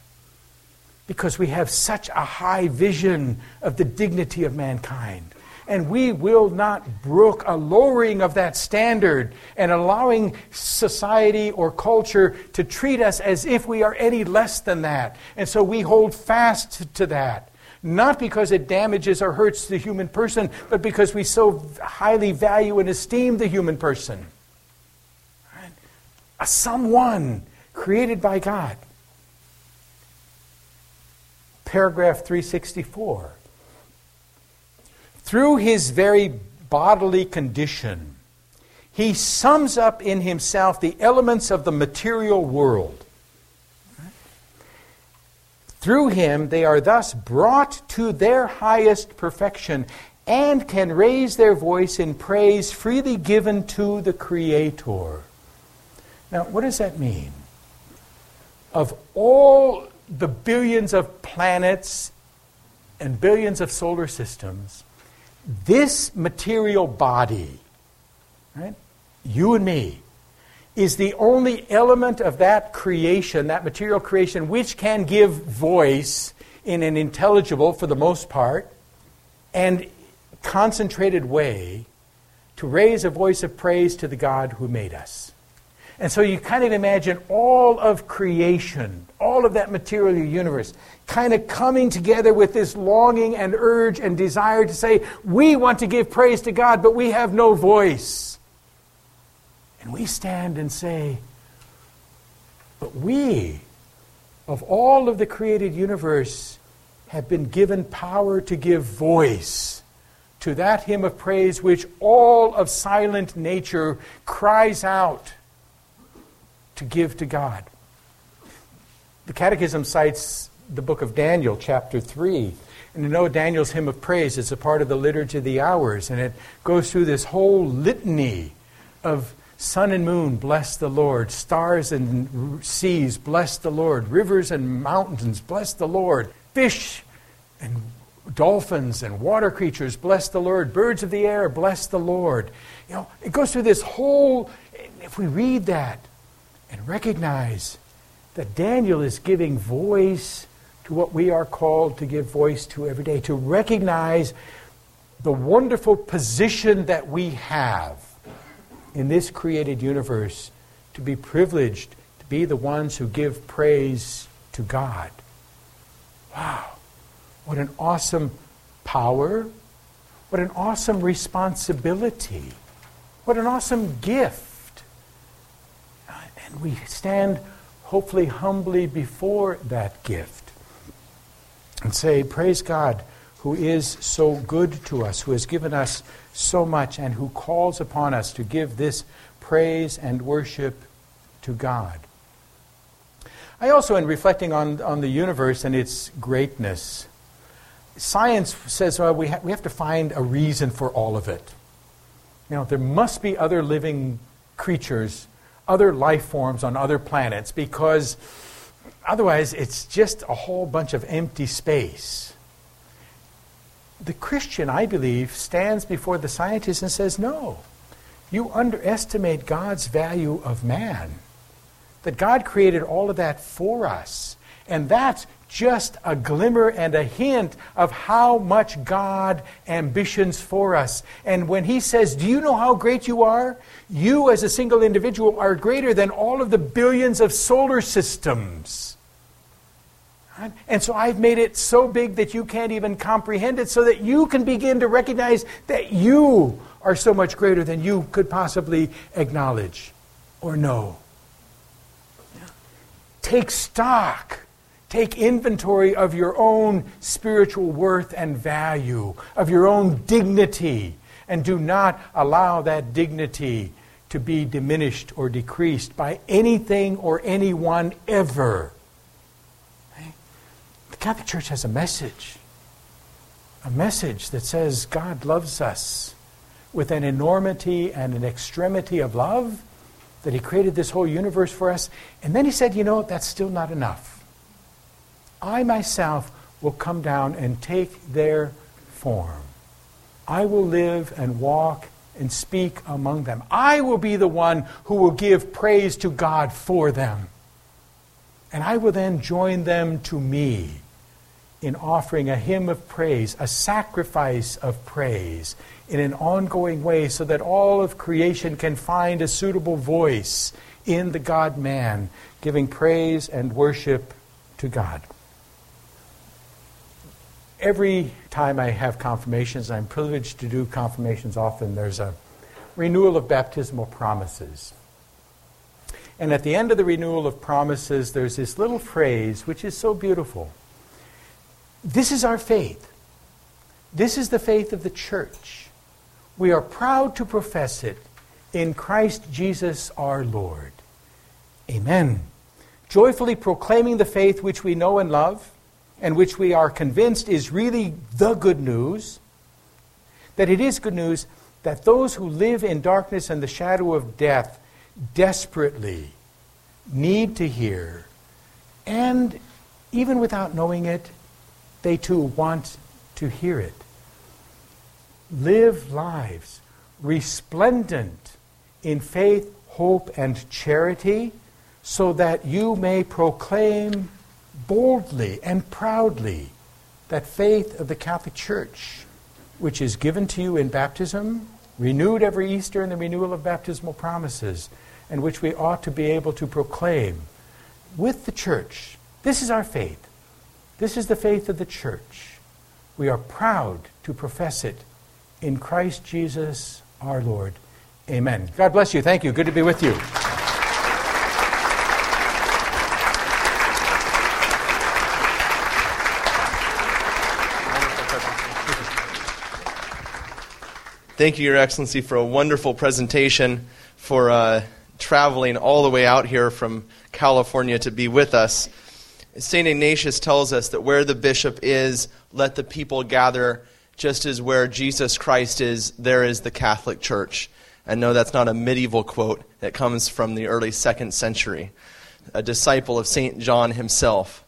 because we have such a high vision of the dignity of mankind and we will not brook a lowering of that standard and allowing society or culture to treat us as if we are any less than that. And so we hold fast to that. Not because it damages or hurts the human person, but because we so highly value and esteem the human person. A someone created by God. Paragraph 364 through his very bodily condition, he sums up in himself the elements of the material world. Through him, they are thus brought to their highest perfection and can raise their voice in praise freely given to the Creator. Now, what does that mean? Of all the billions of planets and billions of solar systems, this material body, right, you and me, is the only element of that creation, that material creation, which can give voice in an intelligible, for the most part, and concentrated way to raise a voice of praise to the God who made us. And so you kind of imagine all of creation, all of that material universe, kind of coming together with this longing and urge and desire to say, we want to give praise to God, but we have no voice. And we stand and say, but we, of all of the created universe, have been given power to give voice to that hymn of praise which all of silent nature cries out to give to God. The Catechism cites the book of Daniel, chapter 3. And you know Daniel's hymn of praise is a part of the Liturgy of the Hours, and it goes through this whole litany of sun and moon, bless the Lord, stars and seas, bless the Lord, rivers and mountains, bless the Lord, fish and dolphins and water creatures, bless the Lord, birds of the air, bless the Lord. You know, it goes through this whole, if we read that, and recognize that Daniel is giving voice to what we are called to give voice to every day, to recognize the wonderful position that we have in this created universe to be privileged to be the ones who give praise to God. Wow, what an awesome power! What an awesome responsibility! What an awesome gift! And we stand hopefully humbly before that gift and say, Praise God, who is so good to us, who has given us so much, and who calls upon us to give this praise and worship to God. I also, in reflecting on, on the universe and its greatness, science says well, we, ha- we have to find a reason for all of it. You know, there must be other living creatures other life forms on other planets because otherwise it's just a whole bunch of empty space. The Christian, I believe, stands before the scientist and says, No, you underestimate God's value of man. That God created all of that for us. And that's just a glimmer and a hint of how much God ambitions for us. And when He says, Do you know how great you are? You, as a single individual, are greater than all of the billions of solar systems. And so I've made it so big that you can't even comprehend it, so that you can begin to recognize that you are so much greater than you could possibly acknowledge or know. Take stock Take inventory of your own spiritual worth and value, of your own dignity, and do not allow that dignity to be diminished or decreased by anything or anyone ever. The Catholic Church has a message. A message that says God loves us with an enormity and an extremity of love, that He created this whole universe for us. And then He said, you know, that's still not enough. I myself will come down and take their form. I will live and walk and speak among them. I will be the one who will give praise to God for them. And I will then join them to me in offering a hymn of praise, a sacrifice of praise in an ongoing way so that all of creation can find a suitable voice in the God man, giving praise and worship to God every time I have confirmations, I'm privileged to do confirmations often, there's a renewal of baptismal promises. And at the end of the renewal of promises, there's this little phrase which is so beautiful. This is our faith. This is the faith of the church. We are proud to profess it in Christ Jesus our Lord. Amen. Joyfully proclaiming the faith which we know and love and which we are convinced is really the good news, that it is good news that those who live in darkness and the shadow of death desperately need to hear, and even without knowing it, they too want to hear it. Live lives resplendent in faith, hope, and charity, so that you may proclaim boldly and proudly that faith of the Catholic Church, which is given to you in baptism, renewed every Easter in the renewal of baptismal promises, and which we ought to be able to proclaim with the church. This is our faith. This is the faith of the church. We are proud to profess it in Christ Jesus our Lord. Amen. God bless you. Thank you. Good to be with you. Thank you, Your Excellency, for a wonderful presentation, for uh, traveling all the way out here from California to be with us. St. Ignatius tells us that where the bishop is, let the people gather, just as where Jesus Christ is, there is the Catholic Church. And no, that's not a medieval quote, that comes from the early second century. A disciple of St. John himself.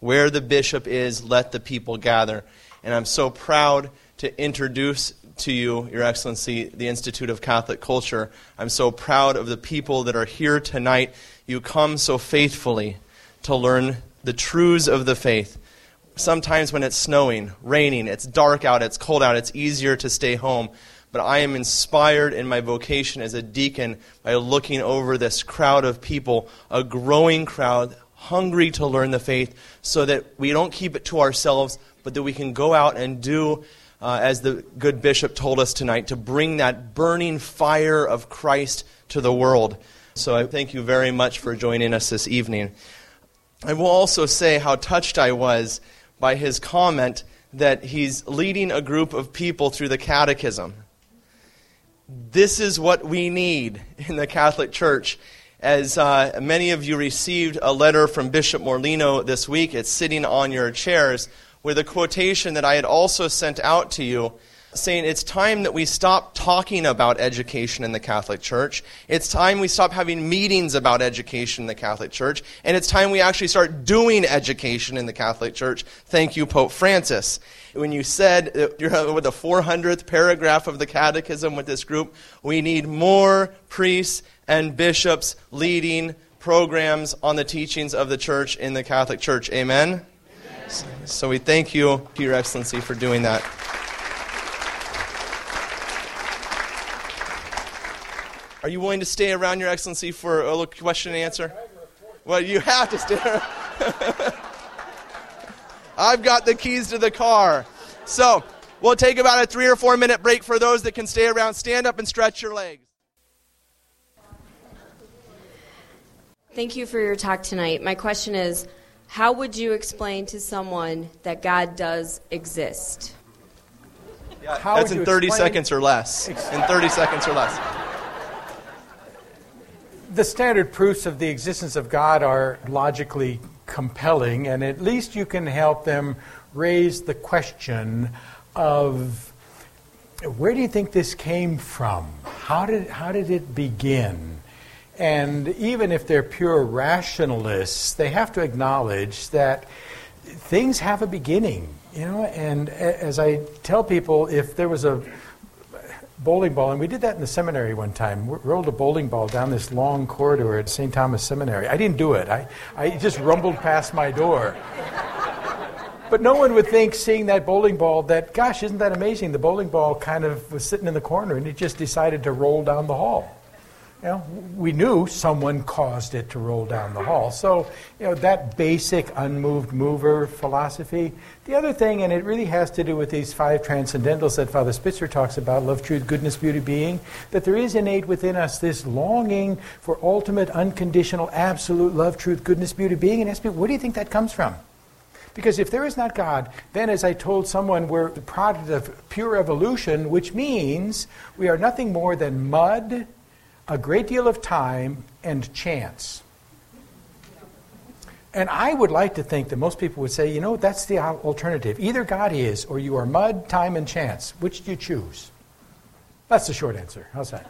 Where the bishop is, let the people gather. And I'm so proud to introduce to you, Your Excellency, the Institute of Catholic Culture. I'm so proud of the people that are here tonight. You come so faithfully to learn the truths of the faith. Sometimes when it's snowing, raining, it's dark out, it's cold out, it's easier to stay home. But I am inspired in my vocation as a deacon by looking over this crowd of people, a growing crowd, hungry to learn the faith, so that we don't keep it to ourselves, but that we can go out and do uh, as the good bishop told us tonight, to bring that burning fire of Christ to the world. So I thank you very much for joining us this evening. I will also say how touched I was by his comment that he's leading a group of people through the catechism. This is what we need in the Catholic Church. As uh, many of you received a letter from Bishop Morlino this week, it's sitting on your chairs with a quotation that I had also sent out to you saying it's time that we stop talking about education in the Catholic Church. It's time we stop having meetings about education in the Catholic Church. And it's time we actually start doing education in the Catholic Church. Thank you, Pope Francis. When you said you're with the 400th paragraph of the Catechism with this group, we need more priests and bishops leading programs on the teachings of the church in the Catholic Church. Amen? So we thank you, Your Excellency, for doing that. Are you willing to stay around, Your Excellency, for a little question and answer? Well, you have to stay I've got the keys to the car. So, we'll take about a three or four minute break for those that can stay around. Stand up and stretch your legs. Thank you for your talk tonight. My question is How would you explain to someone that God does exist? Yeah, that's in 30 explain? seconds or less. In 30 seconds or less the standard proofs of the existence of God are logically compelling, and at least you can help them raise the question of where do you think this came from? How did, how did it begin? And even if they're pure rationalists, they have to acknowledge that things have a beginning. You know, and as I tell people, if there was a bowling ball, and we did that in the seminary one time. We rolled a bowling ball down this long corridor at St. Thomas Seminary. I didn't do it, I, I just rumbled past my door. But no one would think, seeing that bowling ball, that, gosh, isn't that amazing? The bowling ball kind of was sitting in the corner and it just decided to roll down the hall. You know, we knew someone caused it to roll down the hall. So, you know, that basic unmoved mover philosophy. The other thing, and it really has to do with these five transcendentals that Father Spitzer talks about love, truth, goodness, beauty, being that there is innate within us this longing for ultimate, unconditional, absolute love, truth, goodness, beauty, being. And ask me, where do you think that comes from? Because if there is not God, then as I told someone, we're the product of pure evolution, which means we are nothing more than mud a great deal of time and chance. And I would like to think that most people would say, you know, that's the alternative. Either God is, or you are mud, time, and chance. Which do you choose? That's the short answer. How's that?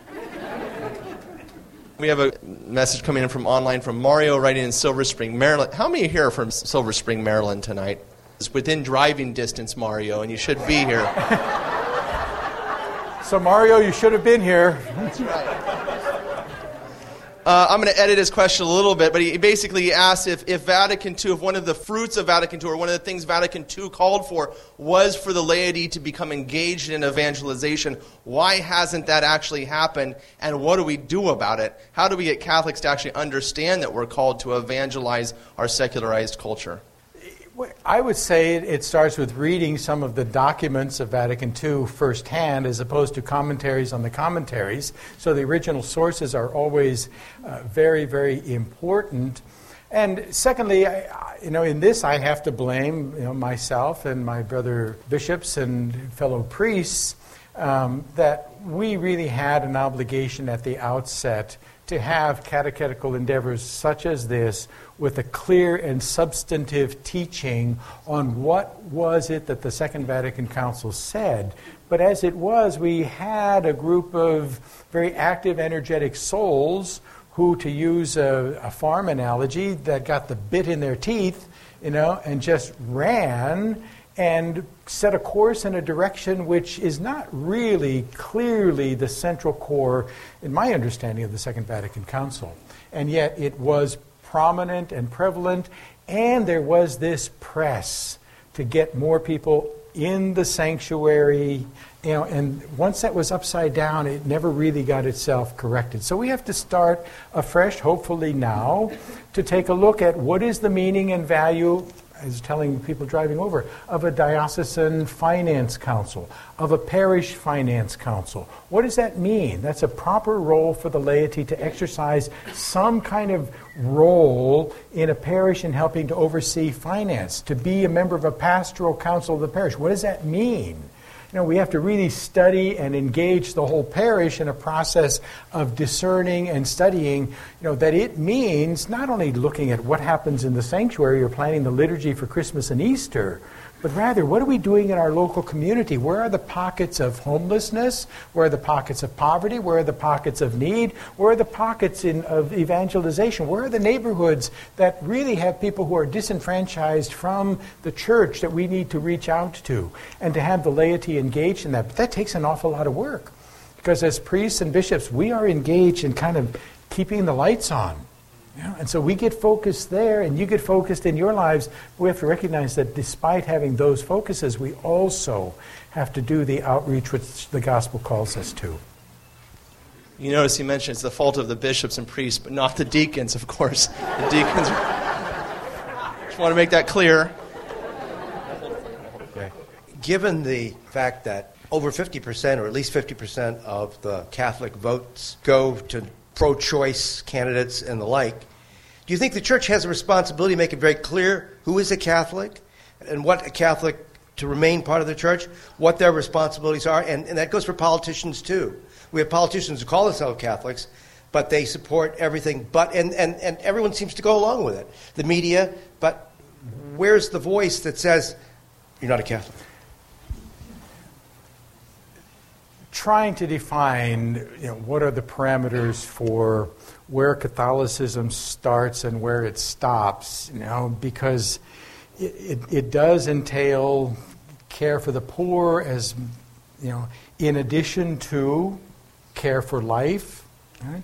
We have a message coming in from online from Mario writing in Silver Spring, Maryland. How many here are from Silver Spring, Maryland tonight? It's within driving distance, Mario, and you should be here. so, Mario, you should have been here. That's right. Uh, I'm going to edit his question a little bit, but he basically asked if, if Vatican II, if one of the fruits of Vatican II, or one of the things Vatican II called for, was for the laity to become engaged in evangelization, why hasn't that actually happened, and what do we do about it? How do we get Catholics to actually understand that we're called to evangelize our secularized culture? I would say it starts with reading some of the documents of Vatican II firsthand as opposed to commentaries on the commentaries. So the original sources are always uh, very, very important. And secondly, I, you know, in this I have to blame you know, myself and my brother bishops and fellow priests um, that we really had an obligation at the outset to have catechetical endeavors such as this with a clear and substantive teaching on what was it that the Second Vatican Council said. But as it was, we had a group of very active, energetic souls who, to use a, a farm analogy, that got the bit in their teeth, you know, and just ran and set a course in a direction which is not really clearly the central core, in my understanding, of the Second Vatican Council. And yet it was prominent and prevalent, and there was this press to get more people in the sanctuary. You know, and once that was upside down, it never really got itself corrected. So we have to start afresh, hopefully now, to take a look at what is the meaning and value is telling people driving over, of a diocesan finance council, of a parish finance council. What does that mean? That's a proper role for the laity to exercise some kind of role in a parish in helping to oversee finance, to be a member of a pastoral council of the parish. What does that mean? Know, we have to really study and engage the whole parish in a process of discerning and studying, you know, that it means not only looking at what happens in the sanctuary or planning the liturgy for Christmas and Easter, but rather what are we doing in our local community? Where are the pockets of homelessness? Where are the pockets of poverty? Where are the pockets of need? Where are the pockets in, of evangelization? Where are the neighborhoods that really have people who are disenfranchised from the church that we need to reach out to and to have the laity engaged in that? But that takes an awful lot of work because as priests and bishops, we are engaged in kind of keeping the lights on and so we get focused there, and you get focused in your lives. We have to recognize that despite having those focuses, we also have to do the outreach which the gospel calls us to. You notice he mentioned it's the fault of the bishops and priests, but not the deacons, of course. The deacons. Just want to make that clear. Okay. Given the fact that over 50%, or at least 50% of the Catholic votes go to pro choice candidates and the like. Do you think the church has a responsibility to make it very clear who is a Catholic and what a Catholic to remain part of the church, what their responsibilities are? And, and that goes for politicians too. We have politicians who call themselves Catholics, but they support everything but, and, and, and everyone seems to go along with it. The media, but where's the voice that says, you're not a Catholic? Trying to define you know, what are the parameters for where Catholicism starts and where it stops, you know, because it, it, it does entail care for the poor as, you know, in addition to care for life. Right?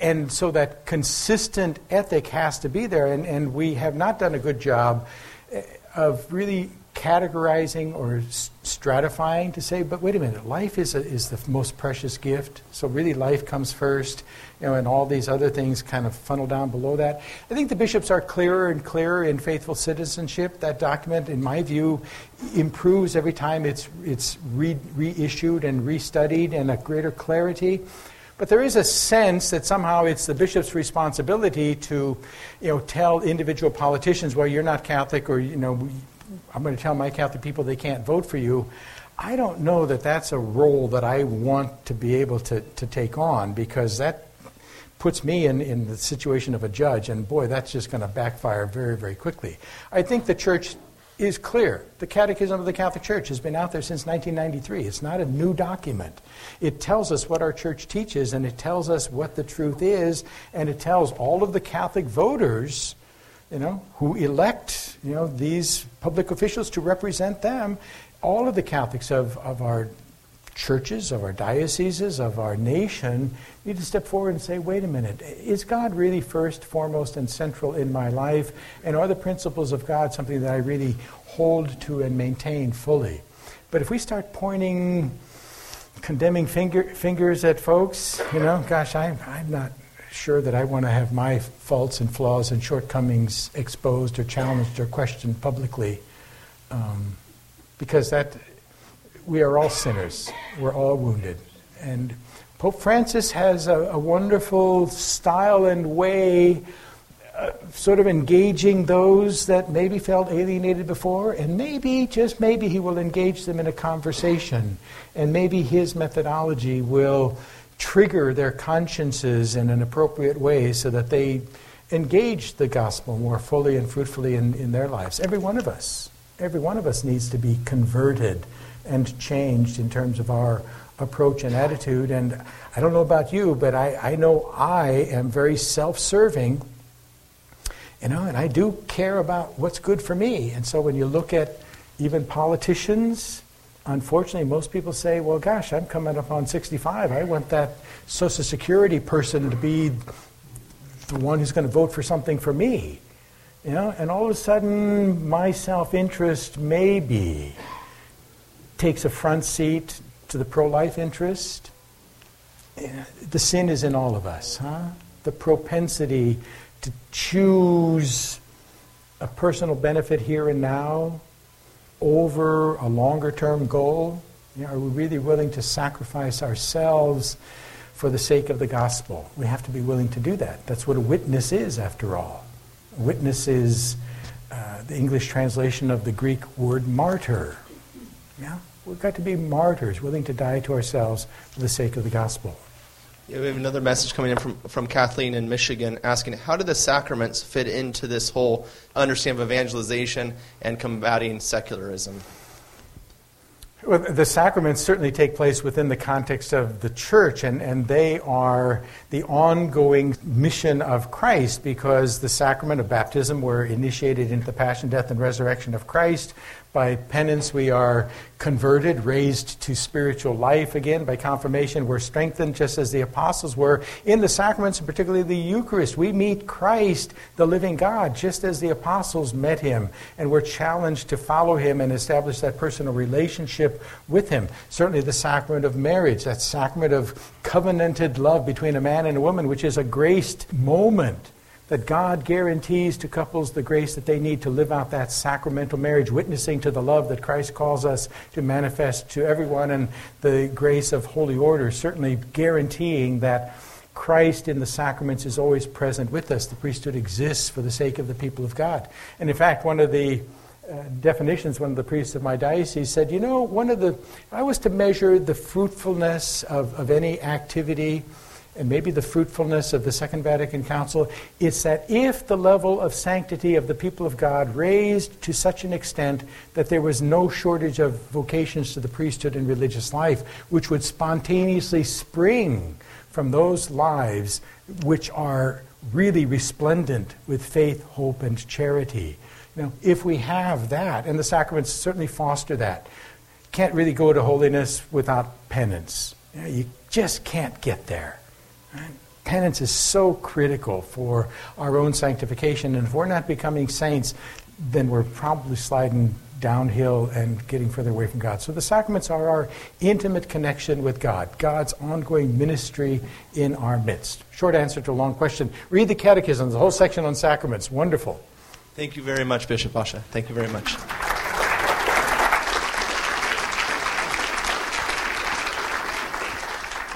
And so that consistent ethic has to be there, and, and we have not done a good job eh, of really categorizing or stratifying to say, but wait a minute, life is, a, is the most precious gift. So really, life comes first, you know, and all these other things kind of funnel down below that. I think the bishops are clearer and clearer in faithful citizenship. That document, in my view, improves every time it's it's re- reissued and restudied, and a greater clarity. But there is a sense that somehow it's the bishop's responsibility to, you know, tell individual politicians, well, you're not Catholic, or you know, I'm going to tell my Catholic people they can't vote for you. I don't know that that's a role that I want to be able to, to take on because that puts me in, in the situation of a judge, and boy, that's just going to backfire very, very quickly. I think the church is clear. The Catechism of the Catholic Church has been out there since 1993. It's not a new document. It tells us what our church teaches, and it tells us what the truth is, and it tells all of the Catholic voters you know, who elect, you know, these public officials to represent them, all of the Catholics of, of our churches, of our dioceses, of our nation need to step forward and say, wait a minute, is God really first, foremost, and central in my life? And are the principles of God something that I really hold to and maintain fully? But if we start pointing, condemning finger, fingers at folks, you know, gosh, I'm, I'm not sure that I want to have my faults and flaws and shortcomings exposed or challenged or questioned publicly. Um, because that we are all sinners. We're all wounded. And Pope Francis has a, a wonderful style and way sort of engaging those that maybe felt alienated before, and maybe, just maybe, he will engage them in a conversation. And maybe his methodology will trigger their consciences in an appropriate way so that they engage the gospel more fully and fruitfully in, in their lives. Every one of us, every one of us needs to be converted and changed in terms of our approach and attitude. And I don't know about you, but I, I know I am very self serving. You know, and I do care about what's good for me. And so when you look at even politicians, unfortunately, most people say, well, gosh, I'm coming up on 65. I want that Social Security person to be the one who's going to vote for something for me. You know, and all of a sudden, my self interest maybe takes a front seat to the pro life interest. The sin is in all of us, huh? The propensity to choose a personal benefit here and now over a longer term goal? You know, are we really willing to sacrifice ourselves for the sake of the gospel? We have to be willing to do that. That's what a witness is, after all. A witness is uh, the English translation of the Greek word martyr. Yeah? We've got to be martyrs, willing to die to ourselves for the sake of the gospel. We have another message coming in from, from Kathleen in Michigan asking how do the sacraments fit into this whole understanding of evangelization and combating secularism? Well, the sacraments certainly take place within the context of the church, and, and they are the ongoing mission of Christ because the sacrament of baptism were initiated into the passion, death, and resurrection of Christ. By penance, we are converted, raised to spiritual life again. By confirmation, we're strengthened, just as the apostles were. In the sacraments, and particularly the Eucharist, we meet Christ, the living God, just as the apostles met him. And we're challenged to follow him and establish that personal relationship with him. Certainly, the sacrament of marriage, that sacrament of covenanted love between a man and a woman, which is a graced moment that God guarantees to couples the grace that they need to live out that sacramental marriage, witnessing to the love that Christ calls us to manifest to everyone, and the grace of holy order, certainly guaranteeing that Christ in the sacraments is always present with us. The priesthood exists for the sake of the people of God. And in fact, one of the uh, definitions, one of the priests of my diocese said, you know, one of the, I was to measure the fruitfulness of, of any activity, and maybe the fruitfulness of the Second Vatican Council, is that if the level of sanctity of the people of God raised to such an extent that there was no shortage of vocations to the priesthood and religious life, which would spontaneously spring from those lives which are really resplendent with faith, hope, and charity. You know, if we have that, and the sacraments certainly foster that, can't really go to holiness without penance. You, just can't get there. Penance is so critical for our own sanctification, and if we're not becoming saints, then we're probably sliding downhill and getting further away from God. So the sacraments are our intimate connection with God, God's ongoing ministry in our midst. Short answer to a long question. Read the Catechism, the whole section on sacraments. Wonderful. Thank you very much, Bishop Vasa. Thank you very much.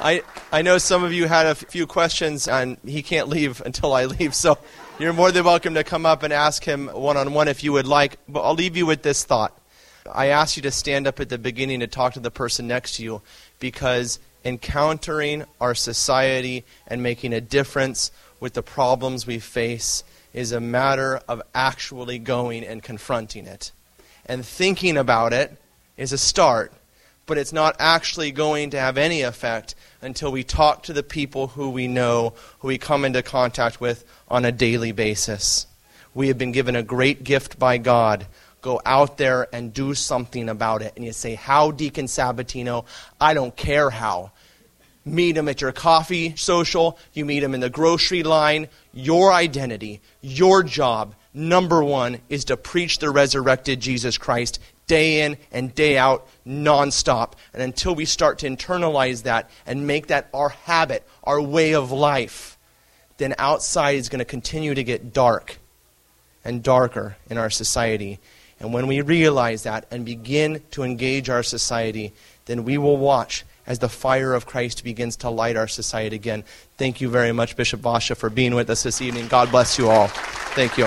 I, I know some of you had a few questions, and he can't leave until I leave, so you're more than welcome to come up and ask him one on one if you would like. But I'll leave you with this thought. I asked you to stand up at the beginning to talk to the person next to you because encountering our society and making a difference with the problems we face is a matter of actually going and confronting it. And thinking about it is a start, but it's not actually going to have any effect until we talk to the people who we know, who we come into contact with on a daily basis. We have been given a great gift by God. Go out there and do something about it. And you say, How, Deacon Sabatino? I don't care how. Meet him at your coffee social, you meet him in the grocery line. Your identity, your job, number one, is to preach the resurrected Jesus Christ day in and day out, nonstop. And until we start to internalize that and make that our habit, our way of life, then outside is going to continue to get dark and darker in our society. And when we realize that and begin to engage our society, then we will watch as the fire of Christ begins to light our society again. Thank you very much, Bishop Vasa, for being with us this evening. God bless you all. Thank you.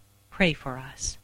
pray for us.